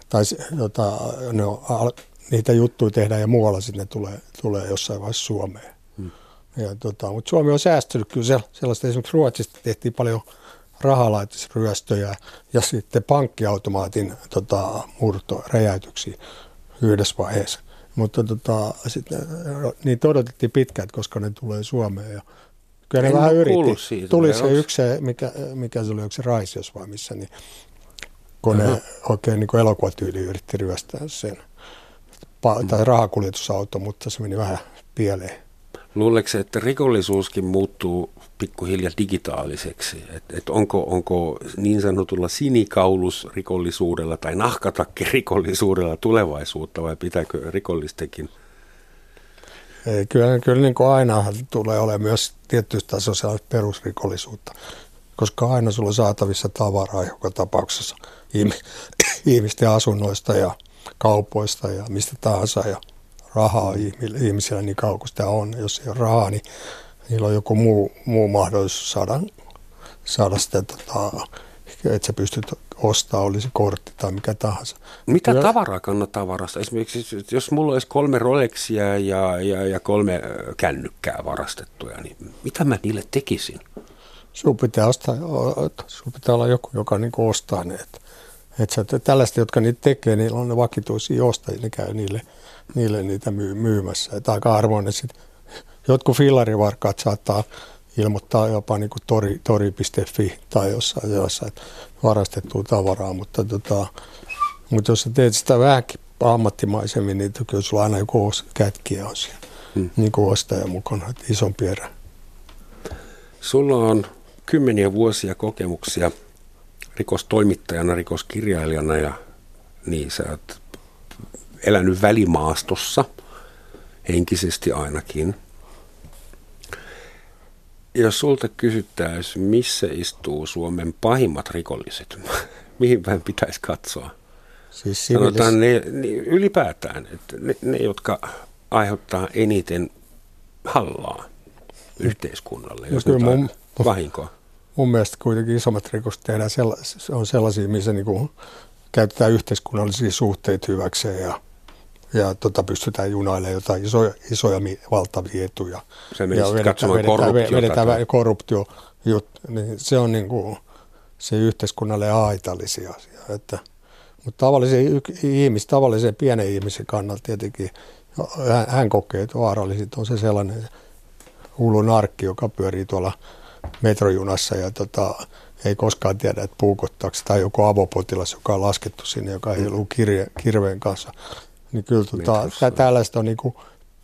tai tota, ne on, niitä juttuja tehdään ja muualla sitten ne tulee, tulee jossain vaiheessa Suomeen. Ja, tota, mutta Suomi on säästynyt kyllä sellaista, esimerkiksi Ruotsista tehtiin paljon – rahalaitosryöstöjä ja sitten pankkiautomaatin tota, murto, räjäytyksiä yhdessä vaiheessa. Mutta tota, sitten, niitä odotettiin pitkään, koska ne tulee Suomeen. Ja kyllä ne en vähän yritti. Siitä, Tuli se yksi, mikä, mikä se oli, se Raisios vai missä, niin kun uh-huh. ne oikein niin elokuvatyyli yritti ryöstää sen. Pa- tai rahakuljetusauto, mutta se meni vähän pieleen. Luuleeko että rikollisuuskin muuttuu pikkuhiljaa digitaaliseksi? Et, et onko, onko niin sanotulla sinikaulusrikollisuudella tai nahkatakkirikollisuudella tulevaisuutta vai pitääkö rikollistenkin? Ei, kyllä, kyllä niin kuin aina tulee olemaan myös tietystä tasoisella perusrikollisuutta, koska aina sulla on saatavissa tavaraa joka tapauksessa ihmisten asunnoista ja kaupoista ja mistä tahansa ja rahaa ihmisillä niin kauan kuin sitä on. Jos ei ole rahaa, niin niillä on joku muu, muu mahdollisuus saada, saada sitä, tota, että sä pystyt ostaa, olisi kortti tai mikä tahansa. Mitä Kyllä. tavaraa kannattaa varastaa? Esimerkiksi jos mulla olisi kolme Rolexia ja, ja, ja kolme kännykkää varastettuja, niin mitä mä niille tekisin? Sun pitää, ostaa, sun pitää olla joku, joka niin ostaa ne. Että, että tällaista, jotka niitä tekee, niillä on ne vakituisia ostajia, ne käy niille – niille niitä myy- myymässä. Että aika arvoinen sitten. Jotkut fillarivarkaat saattaa ilmoittaa jopa niin kuin tori, tori.fi tai jossain, jossain varastettua tavaraa, mutta, tota, mutta jos sä teet sitä vähänkin ammattimaisemmin, niin kyllä sulla aina joku kätkiä on siellä, hmm. niin kuin ostaja mukana, että isompi erä. Sulla on kymmeniä vuosia kokemuksia rikostoimittajana, rikoskirjailijana ja niin sä oot elänyt välimaastossa, henkisesti ainakin. Jos sulta kysyttäisiin, missä istuu Suomen pahimmat rikolliset, mihin päin pitäisi katsoa? Siis Sanotaan ne, ne, ylipäätään, että ne, ne, jotka aiheuttaa eniten hallaa yhteiskunnalle, jos no, mun, vahinkoa. Mun mielestä kuitenkin isommat rikokset tehdään sella, on sellaisia, missä niinku käytetään yhteiskunnallisia suhteita hyväkseen ja ja tota, pystytään junailemaan jotain isoja, isoja valtavia etuja. Se ja vedetään, katsomaan vedetään, vedetään korruptio, jut, niin se on niin kuin, se yhteiskunnalle haitallisia asia. Että, mutta tavallisen ihmis, tavallisen pienen ihmisen kannalta tietenkin hän, hän kokee, että vaarallisit on se sellainen hullu narkki, joka pyörii tuolla metrojunassa ja tota, ei koskaan tiedä, että puukottaako tai joku avopotilas, joka on laskettu sinne, joka ei ollut kirje, kirveen kanssa niin kyllä tota, tällaista on niin kuin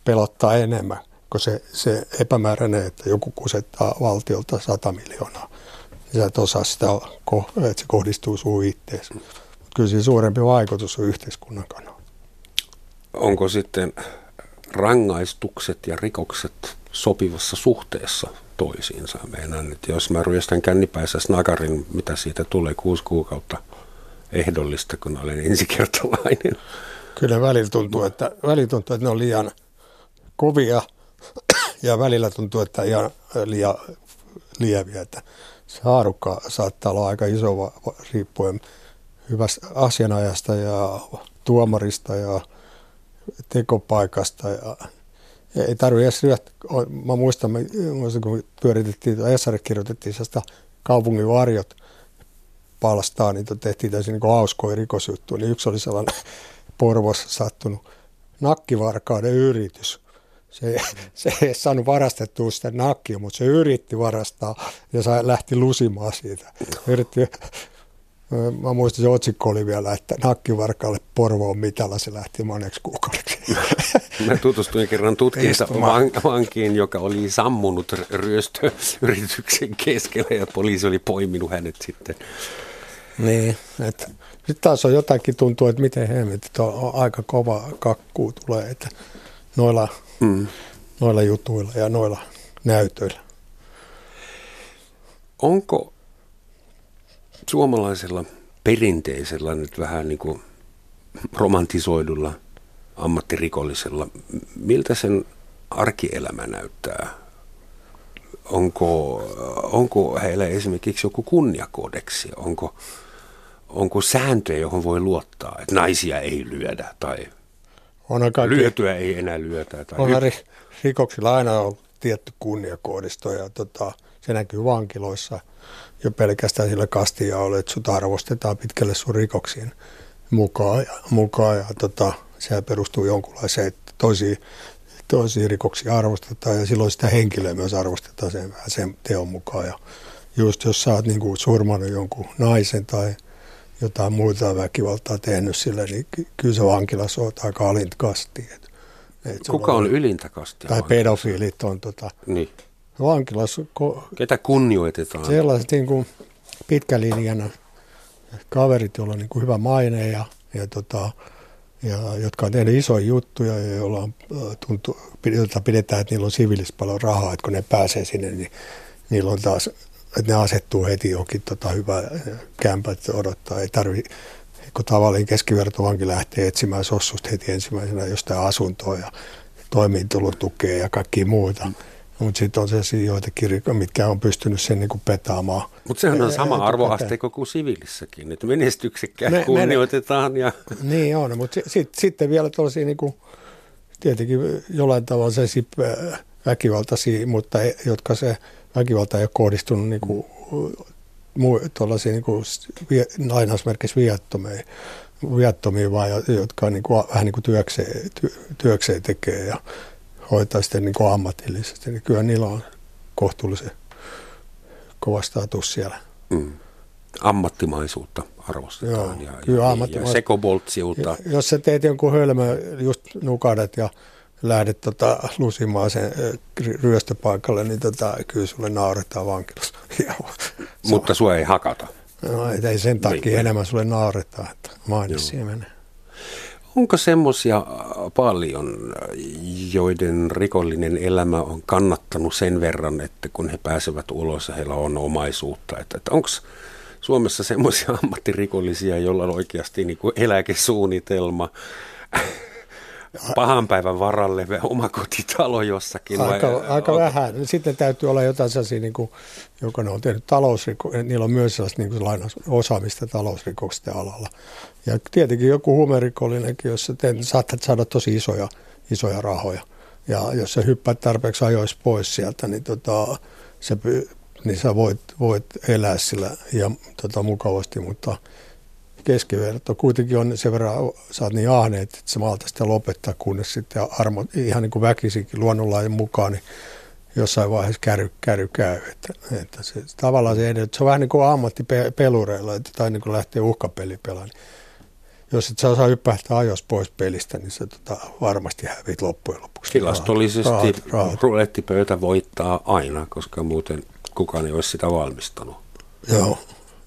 pelottaa enemmän kuin se, se epämääräinen, että joku kusettaa valtiolta 100 miljoonaa. Niin sä et osaa sitä, että se kohdistuu sun itteesi. Kyllä siinä suurempi vaikutus on yhteiskunnan kannalta. Onko sitten rangaistukset ja rikokset sopivassa suhteessa toisiinsa? Meinaan, että jos mä ryöstän kännipäissä snagarin, mitä siitä tulee kuusi kuukautta ehdollista, kun olen ensikertalainen? Kyllä välillä tuntuu, että, välillä tuntuu, että ne on liian kovia ja välillä tuntuu, että ihan liian lieviä. Että se haarukka saattaa olla aika iso riippuen hyvästä asianajasta ja tuomarista ja tekopaikasta. Ja ei tarvitse edes ryöstä. Mä muistan, kun pyöritettiin, Esari kirjoitettiin sitä kaupungin varjot palstaa, niin tehtiin täysin niin hauskoja rikosjuttuja. Niin yksi oli sellainen Porvossa sattunut nakkivarkauden yritys. Se, se ei saanut varastettua sitä nakkia, mutta se yritti varastaa ja sai, lähti lusimaan siitä. Yritti, mä muistan, se otsikko oli vielä, että nakkivarkaalle Porvoon mitalla se lähti moneksi kuukaudeksi. Mä tutustuin kerran tutkinta vankiin, joka oli sammunut ryöstöyrityksen keskellä ja poliisi oli poiminut hänet sitten. Niin, että sitten taas on jotakin tuntuu, että miten hemmetit on aika kova kakku tulee, että noilla, mm. noilla jutuilla ja noilla näytöillä. Onko suomalaisella perinteisellä nyt vähän niin kuin romantisoidulla ammattirikollisella, miltä sen arkielämä näyttää? Onko, onko heillä esimerkiksi joku kunniakodeksi? Onko, onko sääntöjä, johon voi luottaa, että naisia ei lyödä tai on kaikki, lyötyä ei enää lyötä? Tai on ri, rikoksilla aina on tietty kunniakoodisto ja tota, se näkyy vankiloissa jo pelkästään sillä kastijaolla, että sut arvostetaan pitkälle sun rikoksiin mukaan ja, mukaan ja tota, sehän perustuu jonkunlaiseen, että toisiin, toisiin rikoksia arvostetaan ja silloin sitä henkilöä myös arvostetaan sen, sen teon mukaan. Ja just jos sä oot niin kuin surmannut jonkun naisen tai jotain muuta väkivaltaa tehnyt sille, niin kyllä se vankilassa on aika. Et se Kuka voi- on ylintä kastia? Tai pedofiilit on tota, Niin. Vankilassa ko- Ketä kunnioitetaan? sellaiset niin kuin pitkälinjana kaverit, joilla on niin kuin hyvä maine ja, ja, tota, ja jotka on tehnyt isoja juttuja ja joilla on, äh, tuntu, jota pidetään, että niillä on siviilissä paljon rahaa, että kun ne pääsee sinne, niin niillä on taas, että ne asettuu heti johonkin tota, hyvä kämpä, että odottaa, ei tarvi kun tavallinen keskivertovanki lähtee etsimään sossusta heti ensimmäisenä jostain asuntoa ja toimeentulotukea ja kaikki muuta. Mutta sitten on sellaisia joitakin, mitkä on pystynyt sen niin kuin petaamaan. Mutta sehän on sama arvoasteikko kuin siviilissäkin, että menestyksekkäät Me- kunnioitetaan ja Niin on, mutta sit, sitten vielä tuollaisia niin kuin, tietenkin jollain tavalla äh, väkivaltaisia, mutta jotka se väkivalta ei ole kohdistunut niin kuin, muu, tuollaisia niin kuin, lainausmerkeissä viattomia, viattomia vaan, jo- jotka niin kuin, vähän niin kuin työkseen, ty, työkseen tekee ja hoitaa sitten niin kuin ammatillisesti, niin kyllä niillä on kohtuullisen kova status siellä. mm, ammattimaisuutta arvostetaan Joo, ja, kyllä ja, ja. Jos sä teet jonkun hölmö, just nukadat ja lähdet tota, lusimaan sen ryöstöpaikalle, niin tota, kyllä sulle nauretaan vankilassa. Mutta sua ei hakata. no, ei sen takia Niin. enemmän sulle nauretaan, että maine siemenee. Onko semmoisia paljon, joiden rikollinen elämä on kannattanut sen verran, että kun he pääsevät ulos heillä on omaisuutta? Että, että onko Suomessa semmoisia ammattirikollisia, joilla on oikeasti niin kuin eläkesuunnitelma, pahan päivän varalle oma kotitalo jossakin? vai- Aika, aika on- vähän. Sitten täytyy olla jotain sellaisia, niin kuin, joka ne on tehnyt talousriko, niillä on myös sellaista niin kuin lainaus, osaamista talousrikosten alalla. Ja tietenkin joku huumerikollinenkin, jos sä teet, saatat saada tosi isoja, isoja rahoja. Ja jos sä hyppäät tarpeeksi ajoissa pois sieltä, niin, tota, py- niin sä voit, voit elää sillä ja tota, mukavasti, mutta keskiverto kuitenkin on sen verran, sä oot niin ahneet, että sä malta sitä lopettaa, kunnes sitten armo, ihan niin kuin väkisinkin luonnonlain mukaan, niin jossain vaiheessa käry, käry käy. Että, että se, tavallaan se, edellyt, se on vähän niin kuin ammattipelureilla, että tai niin kuin lähtee uhkapeli pelaamaan. Niin jos et sä osaa hyppähtää ajos pois pelistä, niin sä tota, varmasti hävit loppujen lopuksi. Tilastollisesti Rahat, rahat. rulettipöytä voittaa aina, koska muuten kukaan ei olisi sitä valmistanut. Joo,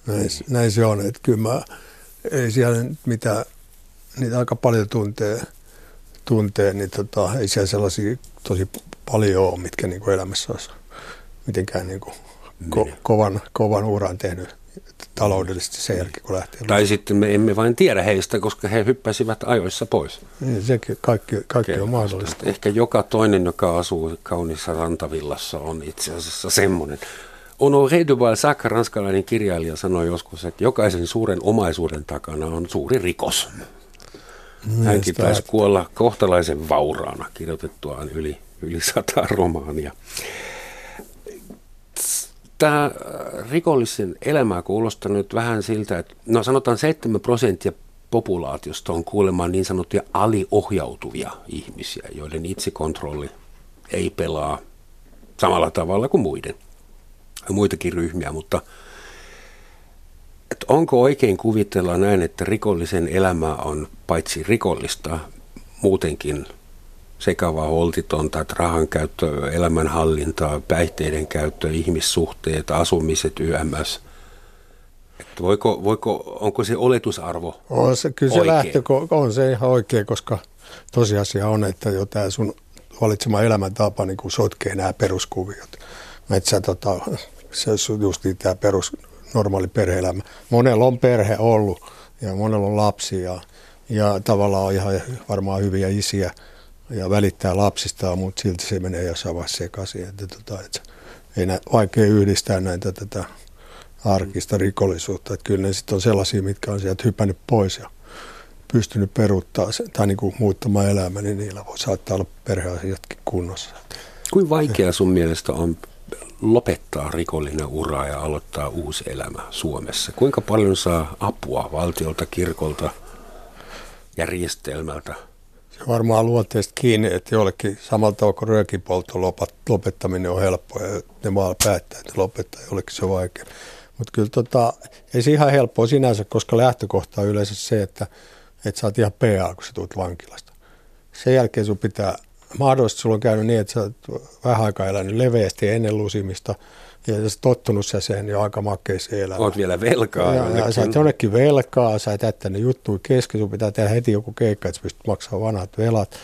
näin, se- näin se on. Että kyllä mä, ei siellä nyt mitään, niitä aika paljon tuntee, tuntee niin tota, ei siellä sellaisia tosi paljon ole, mitkä niin kuin elämässä olisi mitenkään niin kuin ko, kovan, kovan uran tehnyt taloudellisesti sen jälkeen, kun lähti. Tai sitten me emme vain tiedä heistä, koska he hyppäsivät ajoissa pois. Niin, sekin, kaikki, kaikki on mahdollista. Ehkä joka toinen, joka asuu kauniissa rantavillassa, on itse asiassa semmoinen. Honoré de Balzac, ranskalainen kirjailija, sanoi joskus, että jokaisen suuren omaisuuden takana on suuri rikos. Hänkin sitä taisi kuolla kohtalaisen vauraana kirjoitettuaan yli, yli sata romaania. Tämä äh, rikollisen elämä kuulostaa nyt vähän siltä, että no sanotaan 7 prosenttia populaatiosta on kuulemma niin sanottuja aliohjautuvia ihmisiä, joiden itsekontrolli ei pelaa samalla tavalla kuin muiden. Ja muitakin ryhmiä, mutta että onko oikein kuvitella näin, että rikollisen elämä on paitsi rikollista, muutenkin sekavaa, holtitonta, että rahan käyttö, elämänhallintaa, päihteiden käyttö, ihmissuhteet, asumiset, YMS. Että voiko, voiko, onko se oletusarvo On se, kyllä se oikein? lähtö, on se ihan oikein, koska tosiasia on, että jo tämä sun valitsema elämäntapa niin sotkee nämä peruskuviot. Että sä, tota, se on just tämä perus normaali perhe-elämä. Monella on perhe ollut ja monella on lapsi ja, ja tavallaan on ihan varmaan hyviä isiä ja välittää lapsistaan, mutta silti se menee jossain vaiheessa sekaisin. Että, tota, että ei nä, vaikea yhdistää näitä tätä arkista rikollisuutta. Että kyllä ne sitten on sellaisia, mitkä on sieltä hypännyt pois ja pystynyt peruuttaa sen, tai niin kuin muuttamaan elämää, niin niillä voi saattaa olla perheasiatkin kunnossa. Kuin vaikea sun mielestä on lopettaa rikollinen ura ja aloittaa uusi elämä Suomessa? Kuinka paljon saa apua valtiolta, kirkolta, järjestelmältä? Se varmaan luonteesta kiinni, että jollekin samalla tavalla kuin röökipolton lopettaminen on helppoa ja ne vaan päättää, että lopettaa, jollekin se on vaikea. Mutta kyllä tota, ei se ihan helppoa sinänsä, koska lähtökohta on yleensä se, että, että sä oot ihan PA, kun sä tulet vankilasta. Sen jälkeen sun pitää mahdollisesti sulla on käynyt niin, että sä oot vähän aikaa elänyt leveästi ennen lusimista ja sä tottunut sä sen jo aika makeiseen elämään. Oot vielä velkaa. Ja, ja sä oot jonnekin velkaa, sä et jättänyt juttuja kesken, sun pitää tehdä heti joku keikka, että sä pystyt maksamaan vanhat velat.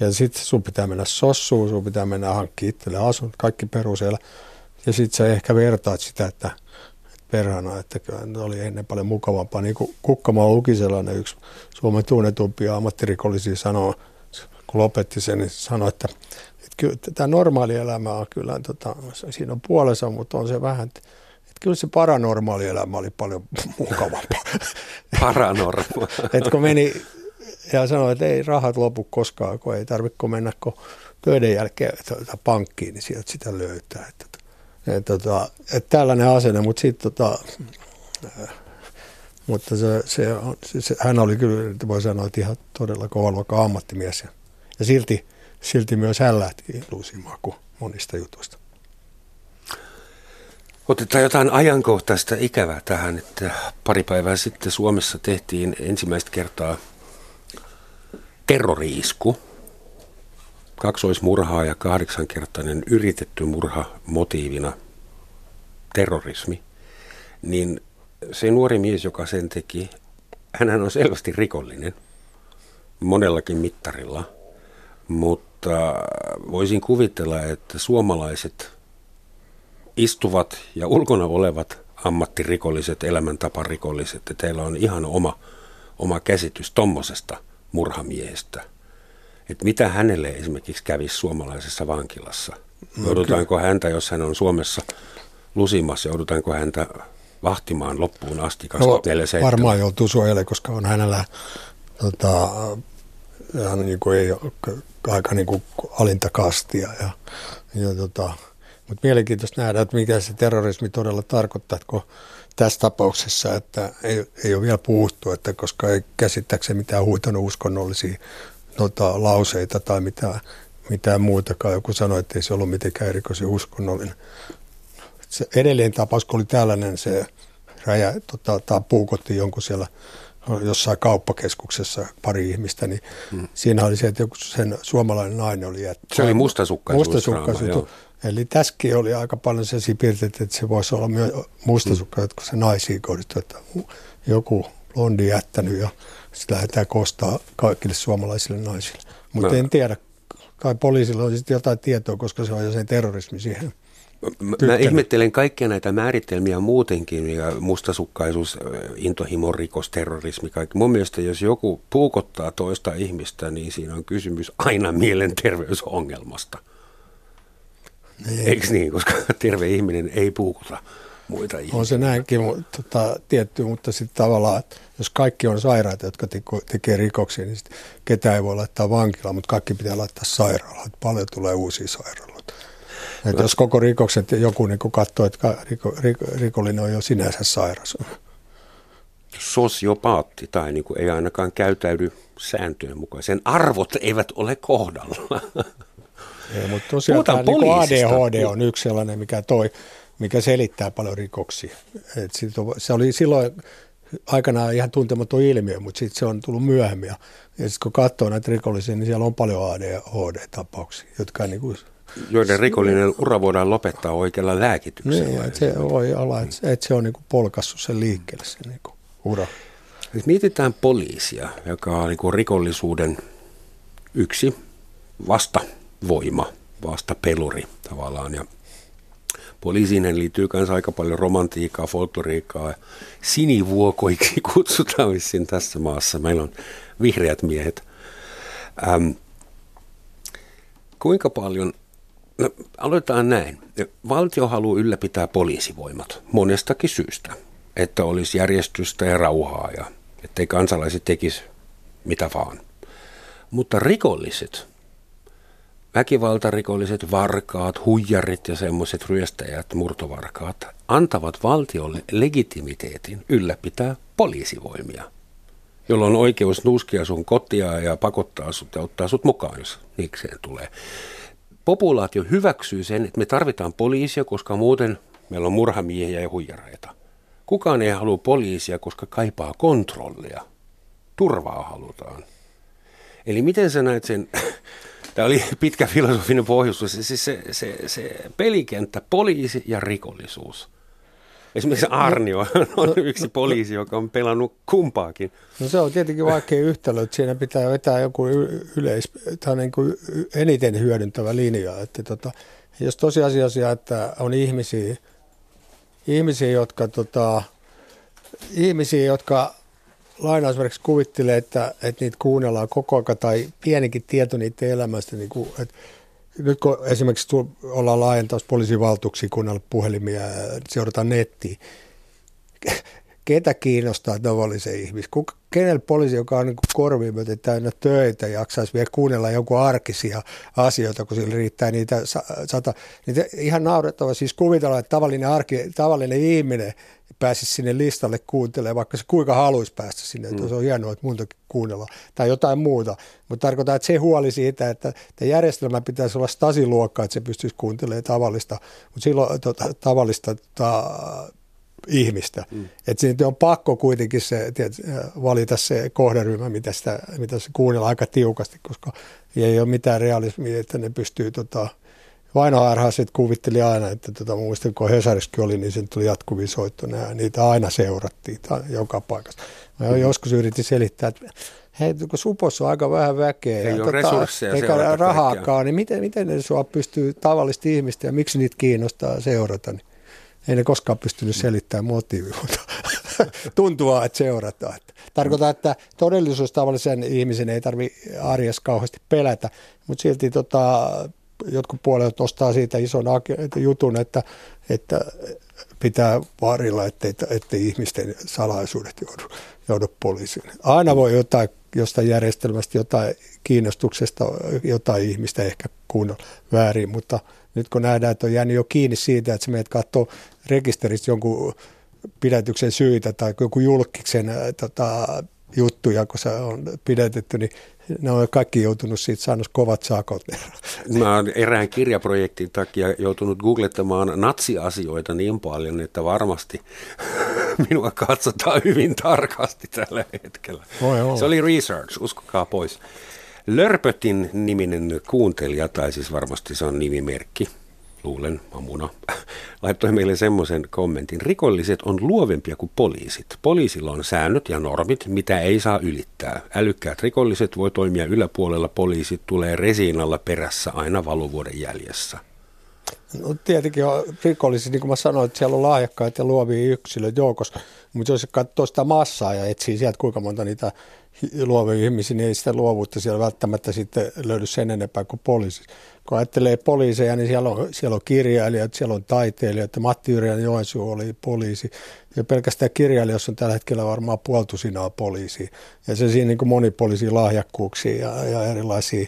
Ja sitten sun pitää mennä sossuun, sun pitää mennä hankkimaan itselle asun, kaikki peruseellä. Ja sitten sä ehkä vertaat sitä, että perhana, että kyllä oli ennen paljon mukavampaa. Niin kuin Kukkamaa luki sellainen yksi Suomen tunnetumpia ammattirikollisia sanoo, kun lopetti sen, niin sanoi, että, että kyllä tämä normaali elämä on kyllä, tota, siinä on puolensa, mutta on se vähän, että, että kyllä se paranormaali elämä oli paljon mukavampaa. Paranormaali. että kun meni ja sanoi, että ei rahat lopu koskaan, kun ei tarvitse mennä kun töiden jälkeen tuota, pankkiin, niin sieltä sitä löytää. Että, että, tota, että tällainen asenne, mutta sitten tota, mutta se, se, se, se, hän oli kyllä, voi sanoa, että ihan todella kova ammattimies. Ja, ja silti, silti myös hän lähti luusimaku monista jutuista. Otetaan jotain ajankohtaista ikävää tähän, että pari päivää sitten Suomessa tehtiin ensimmäistä kertaa terroriisku. Kaksoismurhaa ja kahdeksankertainen yritetty murha motiivina terrorismi. Niin se nuori mies, joka sen teki, hän on selvästi rikollinen monellakin mittarilla, mutta voisin kuvitella, että suomalaiset istuvat ja ulkona olevat ammattirikolliset, elämäntaparikolliset, että teillä on ihan oma, oma käsitys tommosesta murhamiehestä. Että mitä hänelle esimerkiksi kävisi suomalaisessa vankilassa? No Joudutaanko häntä, jos hän on Suomessa lusimassa, joudutaanko häntä vahtimaan loppuun asti 24 no, varmaan joutuu suojelemaan, koska on hänellä tota, hän niin kuin ei ole aika niin kuin alinta kastia. Ja, ja tota, mutta mielenkiintoista nähdä, että mikä se terrorismi todella tarkoittaa, että kun tässä tapauksessa, että ei, ei ole vielä puhuttu, että koska ei käsittääkseni mitään huitanut uskonnollisia tota, lauseita tai mitään, mitään muutakaan. Joku sanoi, että ei se ollut mitenkään erikoisen uskonnollinen se edellinen tapaus, kun oli tällainen, se räjä, tota, tai puukotti jonkun siellä jossain kauppakeskuksessa pari ihmistä, niin hmm. siinä oli se, että joku sen suomalainen nainen oli jättänyt. Se oli mustasukkaisuus. Mustasukkaisuus. Eli tässäkin oli aika paljon sellaisia piirteitä, että se voisi olla myös mustasukka, hmm. kun se naisiin kohdistuu, että joku blondi jättänyt ja sitten lähdetään kostaa kaikille suomalaisille naisille. Mutta en tiedä, kai poliisilla on sitten jotain tietoa, koska se on jo sen terrorismi siihen Mä, mä ihmettelen kaikkia näitä määritelmiä muutenkin, ja mustasukkaisuus, intohimo, rikos, terrorismi, kaikki. Mun mielestä jos joku puukottaa toista ihmistä, niin siinä on kysymys aina mielenterveysongelmasta. Ei. Eikö niin, koska terve ihminen ei puukota muita ihmisiä. On se näinkin mutta, tota, tietty, mutta sitten tavallaan, että jos kaikki on sairaita, jotka tekee rikoksia, niin ketään ei voi laittaa vankilaan, mutta kaikki pitää laittaa sairaalaan. Paljon tulee uusia sairaaloita. Että jos koko rikokset joku niin katsoo, että riko, riko, rikollinen on jo sinänsä sairas. Sosiopaatti tai niin kuin ei ainakaan käytäydy sääntöjen mukaan. Sen arvot eivät ole kohdalla. Ei, mutta tosiaan tämä niin ADHD on yksi sellainen, mikä, toi, mikä selittää paljon rikoksia. Et on, se oli silloin aikanaan ihan tuntematon ilmiö, mutta sitten se on tullut myöhemmin. Ja, ja sitten kun katsoo näitä rikollisia, niin siellä on paljon ADHD-tapauksia, jotka niin kuin joiden rikollinen ura voidaan lopettaa oikealla lääkityksellä. Niin, että se voi olla, että, että se on niin kuin polkassut sen liikkeelle se niin kuin ura. Nyt mietitään poliisia, joka on niin rikollisuuden yksi vastavoima, vastapeluri tavallaan. Ja poliisiin liittyy myös aika paljon romantiikkaa, folkloriikkaa ja sinivuokoiksi kutsutaan vissiin tässä maassa. Meillä on vihreät miehet. Ähm, kuinka paljon No, aloitetaan näin. Valtio haluaa ylläpitää poliisivoimat monestakin syystä, että olisi järjestystä ja rauhaa ja ettei kansalaiset tekisi mitä vaan. Mutta rikolliset, väkivaltarikolliset, varkaat, huijarit ja semmoiset ryöstäjät, murtovarkaat, antavat valtiolle legitimiteetin ylläpitää poliisivoimia, jolloin on oikeus nuskia sun kotia ja pakottaa sut ja ottaa sut mukaan, jos niikseen tulee populaatio hyväksyy sen, että me tarvitaan poliisia, koska muuten meillä on murhamiehiä ja huijareita. Kukaan ei halua poliisia, koska kaipaa kontrollia. Turvaa halutaan. Eli miten sä näet sen Tämä oli pitkä filosofinen pohjustus. Se, se, se, se pelikenttä, poliisi ja rikollisuus. Esimerkiksi Arnio on no, yksi poliisi, joka on pelannut kumpaakin. No se on tietenkin vaikea yhtälö, että siinä pitää vetää joku yleis, tai niin kuin eniten hyödyntävä linja. Että tota, jos tosiasiassa, että on ihmisiä, ihmisiä jotka, tota, ihmisiä, jotka lainausmerkiksi kuvittelee, että, että niitä kuunnellaan koko ajan tai pienikin tieto niiden elämästä, niin kuin, että nyt kun esimerkiksi ollaan laajentamassa poliisivaltuuksia kuunnella puhelimia ja seurataan nettiin, ketä kiinnostaa tavallisen ihmisen? Kuka, kenellä poliisi, joka on niin korviin myöten täynnä töitä, jaksaisi vielä kuunnella joku arkisia asioita, kun sillä riittää niitä sata. Niitä ihan naurettava siis kuvitella, että tavallinen, arki, tavallinen ihminen pääsisi sinne listalle kuuntelemaan, vaikka se kuinka haluaisi päästä sinne, että mm. se on hienoa, että muutakin kuunnella, tai jotain muuta. Mutta tarkoittaa, että se huoli siitä, että tämä järjestelmä pitäisi olla stasiluokka, että se pystyisi kuuntelemaan tavallista, mutta silloin tota, tavallista tota, ihmistä. Mm. Että siinä on pakko kuitenkin se, tiedät, valita se kohderyhmä, mitä, sitä, mitä se kuunnella aika tiukasti, koska ei ole mitään realismia, että ne pystyy tota, Vaino sitten kuvitteli aina, että tota, muistan kun Hesariskin oli, niin sen tuli jatkuvia soittoja. Niitä aina seurattiin joka paikassa. Mä mm. joskus yritin selittää, että hei, kun Supossa on aika vähän väkeä. Ei ja, ole tota, Eikä rahaakaan, niin miten, miten ne sua pystyy tavallista ihmistä ja miksi niitä kiinnostaa seurata? Niin ei ne koskaan pystynyt selittämään motiivia, mutta tuntuu, että seurataan. Tarkoittaa, että todellisuus tavallisen ihmisen ei tarvitse arjessa kauheasti pelätä, mutta silti tota, jotkut puolet nostaa siitä ison jutun, että, että pitää varilla, ettei, ettei ihmisten salaisuudet joudu, joudu poliisiin. Aina voi jotain, jostain järjestelmästä, jotain kiinnostuksesta, jotain ihmistä ehkä kuunnella väärin, mutta nyt kun nähdään, että on jäänyt jo kiinni siitä, että sä menet katsoa rekisteristä jonkun pidätyksen syitä tai joku julkiksen tota, juttuja, kun se on pidätetty, niin ne on kaikki joutunut siitä saanut kovat sakot. Mä oon erään kirjaprojektin takia joutunut googlettamaan natsiasioita niin paljon, että varmasti minua katsotaan hyvin tarkasti tällä hetkellä. Se oli research, uskokaa pois. Lörpötin niminen kuuntelija, tai siis varmasti se on nimimerkki, luulen, Mamuna, laittoi meille semmoisen kommentin. Rikolliset on luovempia kuin poliisit. Poliisilla on säännöt ja normit, mitä ei saa ylittää. Älykkäät rikolliset voi toimia yläpuolella, poliisit tulee resiinalla perässä aina valuvuoden jäljessä. No tietenkin on rikollisia, niin kuin mä sanoin, että siellä on lahjakkaita ja luovia yksilöitä joukossa, mutta jos katsoo sitä massaa ja etsii sieltä kuinka monta niitä luovia ihmisiä, niin ei sitä luovuutta siellä välttämättä sitten löydy sen enempää kuin poliisi. Kun ajattelee poliiseja, niin siellä on, siellä on kirjailijat, siellä on taiteilijat. Matti Yrjän Joensuu oli poliisi. Ja pelkästään kirjailijoissa on tällä hetkellä varmaan puoltusinaa poliisia. Ja se siinä niin kuin monipoliisia lahjakkuuksia ja, ja erilaisia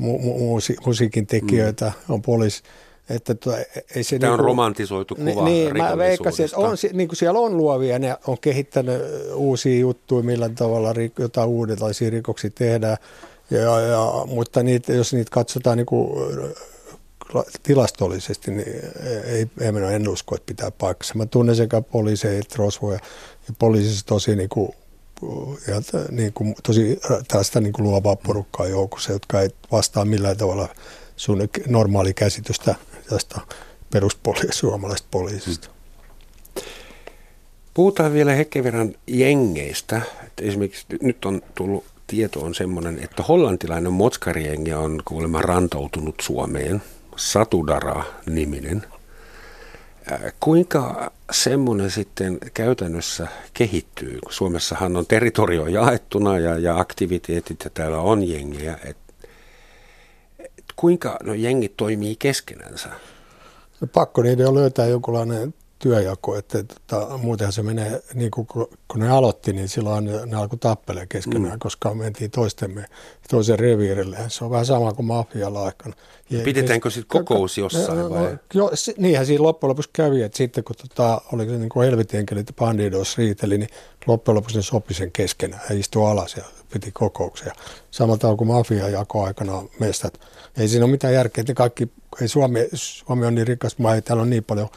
mu- mu- musiikin tekijöitä mm. on poliisi. Että tuo, ei se Tämä niin on romantisoitu kuva Niin, mä veikkasin, että on, niin kuin siellä on luovia, ne on kehittänyt uusia juttuja, millä tavalla jotain uudenlaisia rikoksia tehdään. Ja, ja, mutta niitä, jos niitä katsotaan niin kuin tilastollisesti, niin ei, ei minä en usko, että pitää paikassa. Mä tunnen sekä poliiseja että rosvoja, ja poliisissa tosi niin kuin, ja, niin kuin, tosi tästä niin kuin luovaa porukkaa joukossa, jotka ei vastaa millään tavalla sun normaali käsitystä tästä peruspoliisista, suomalaisesta poliisista. Puhutaan vielä hetken verran jengeistä. Että esimerkiksi nyt on tullut tieto on semmoinen, että hollantilainen motskarijengi on kuulemma rantautunut Suomeen, Satudara-niminen. Kuinka semmoinen sitten käytännössä kehittyy? Suomessahan on territorio jaettuna ja, ja aktiviteetit ja täällä on jengejä. Et, et kuinka no jengit toimii keskenänsä? No pakko niiden on löytää jonkunlainen työjako, että tota, muutenhan se menee, niin kuin kun ne aloitti, niin silloin ne, alkoi tappelee keskenään, mm. koska mentiin toistemme, toisen reviirille. Se on vähän sama kuin mafialla aikana. Ja, Pidetäänkö sitten kokous jossain no, vai? Jo, se, niinhän siinä loppujen lopuksi kävi, että sitten kun tota, oli se niin kuin helvitienkelit ja bandidos riiteli, niin loppujen lopuksi ne sopi sen keskenään ja istui alas ja piti kokouksia. Samalla tavalla kuin mafia jako aikana mestat. Ei siinä ole mitään järkeä, että kaikki, ei Suomi, Suomi on niin rikas maa, täällä on niin paljon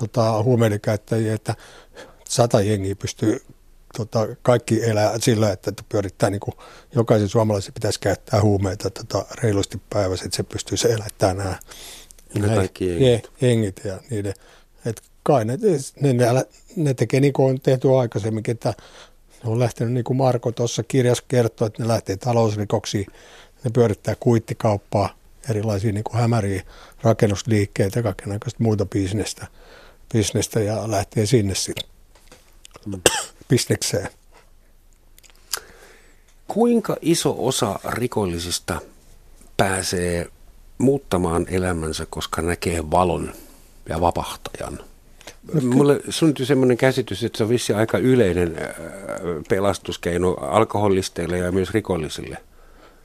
tota, huumeiden käyttäjiä, että sata jengiä pystyy tota, kaikki elää sillä, että pyörittää niin kuin, jokaisen suomalaisen pitäisi käyttää huumeita tota, reilusti päivässä, että se pystyisi elättämään nämä, kaikki jengit. jengit ja niiden. Et kai ne, ne, ne, ne tekee niin kuin on tehty aikaisemmin, että ne on lähtenyt niin kuin Marko tuossa kirjassa kertoo, että ne lähtee talousrikoksiin, ne pyörittää kuittikauppaa, erilaisia niin kuin hämäriä rakennusliikkeitä ja kaikenlaista muuta bisnestä, bisnestä ja lähtee sinne mm. bisnekseen. Kuinka iso osa rikollisista pääsee muuttamaan elämänsä, koska näkee valon ja vapahtajan? Mulle syntyi semmoinen käsitys, että se on vissi aika yleinen äh, pelastuskeino alkoholisteille ja myös rikollisille.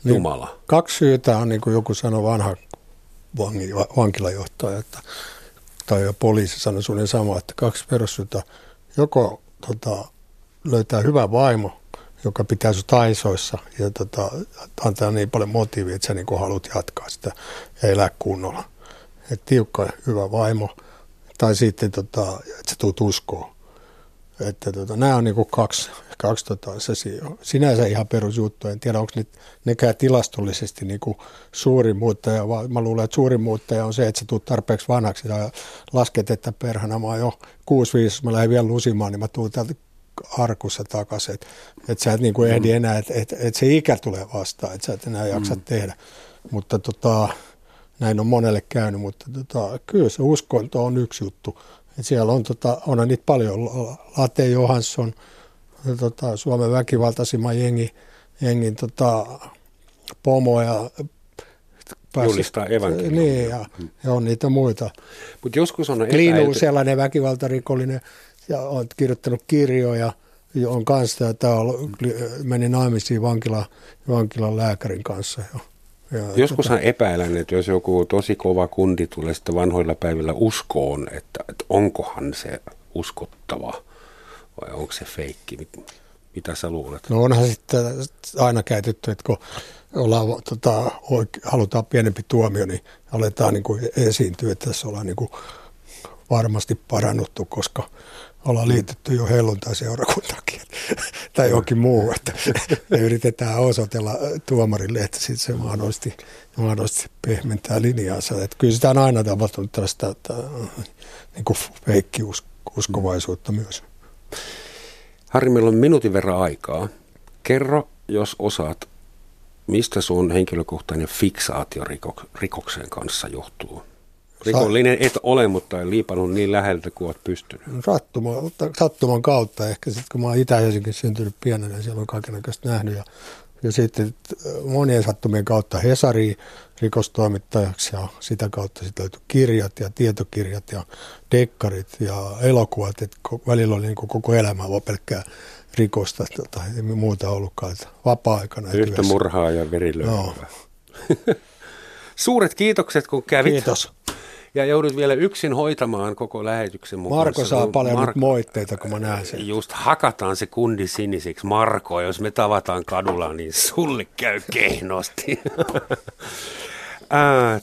Niin, Jumala. Kaksi syytä on, niin kuin joku sanoi vanha vankilajohtaja, että, tai poliisi sanoi sulle sama, että kaksi perussyytä. Joko tota, löytää hyvä vaimo, joka pitää sinut aisoissa ja tota, antaa niin paljon motiivia, että sä niin haluat jatkaa sitä ja elää kunnolla. Et tiukka hyvä vaimo – tai sitten, tota, että se tuut uskoon. Että tota, nämä on niinku kaksi, kaksi tota, se, sinänsä ihan perusjuttu. En tiedä, onko ne, nekään tilastollisesti niinku suurin muuttaja, vaan mä luulen, että suurin muuttaja on se, että sä tuut tarpeeksi vanhaksi ja lasket, että perhana mä oon jo 6 5 mä lähden vielä lusimaan, niin mä tuun täältä arkussa takaisin. Että et sä et niinku ehdi mm. enää, että et, et se ikä tulee vastaan, että sä et enää jaksa mm. tehdä. Mutta tota, näin on monelle käynyt, mutta tota, kyllä se uskonto on yksi juttu. Et siellä on, tota, on niitä paljon, Late Johansson, tota, Suomen väkivaltaisimman jengi, jengin tota, pomo ja Julistaa evankeliumia. Niin, ja, ja, on niitä muita. Mut joskus on Kliinu sellainen väkivaltarikollinen, ja on kirjoittanut kirjoja, on kanssa, että meni naimisiin vankila, vankilan lääkärin kanssa. Ja Joskushan tota... epäilen, että jos joku tosi kova kundi tulee sitten vanhoilla päivillä uskoon, että, että onkohan se uskottava vai onko se feikki, mitä sä luulet? No onhan sitten aina käytetty, että kun ollaan, tota, oike, halutaan pienempi tuomio, niin aletaan niin kuin esiintyä, että tässä ollaan niin kuin varmasti parannuttu, koska ollaan liitetty jo helluntai-seurakuntakin tai jokin muu, että me yritetään osoitella tuomarille, että sitten se mahdollisesti, mahdollisesti pehmentää linjaansa. Että kyllä sitä on aina tapahtunut tällaista että, niin kuin feikkiuskovaisuutta myös. Harri, meillä on minuutin verran aikaa. Kerro, jos osaat, mistä sun henkilökohtainen fiksaatio rikoksen kanssa johtuu? Rikollinen et ole, mutta en liipannut niin läheltä kuin olet pystynyt. Sattuma, sattuman kautta ehkä sitten kun mä oon Itä-Helsingissä syntynyt pienenä, niin siellä on kaikenlaista nähnyt. Ja, ja sitten monien sattumien kautta Hesari rikostoimittajaksi ja sitä kautta sitten löytyi kirjat ja tietokirjat ja dekkarit ja elokuvat. Et välillä oli niin koko elämä vaan pelkkää rikosta tai ei muuta ollutkaan. Vapaa-aikana. Yhtä murhaa ja verilöä. No. Suuret kiitokset, kun kävit. Kiitos. Ja joudut vielä yksin hoitamaan koko lähetyksen mukaan. Marko saa paljon Marko, moitteita, kun mä näen sen. Just hakataan se kundi sinisiksi. Marko, jos me tavataan kadulla, niin sulle käy kehnosti.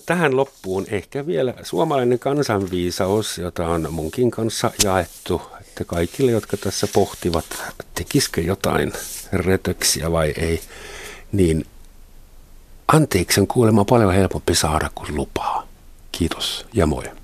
tähän loppuun ehkä vielä suomalainen kansanviisaus, jota on munkin kanssa jaettu, että kaikille, jotka tässä pohtivat, tekisikö jotain rötöksiä vai ei, niin anteeksi on kuulemma paljon helpompi saada kuin lupaa. Kiitos ja moi.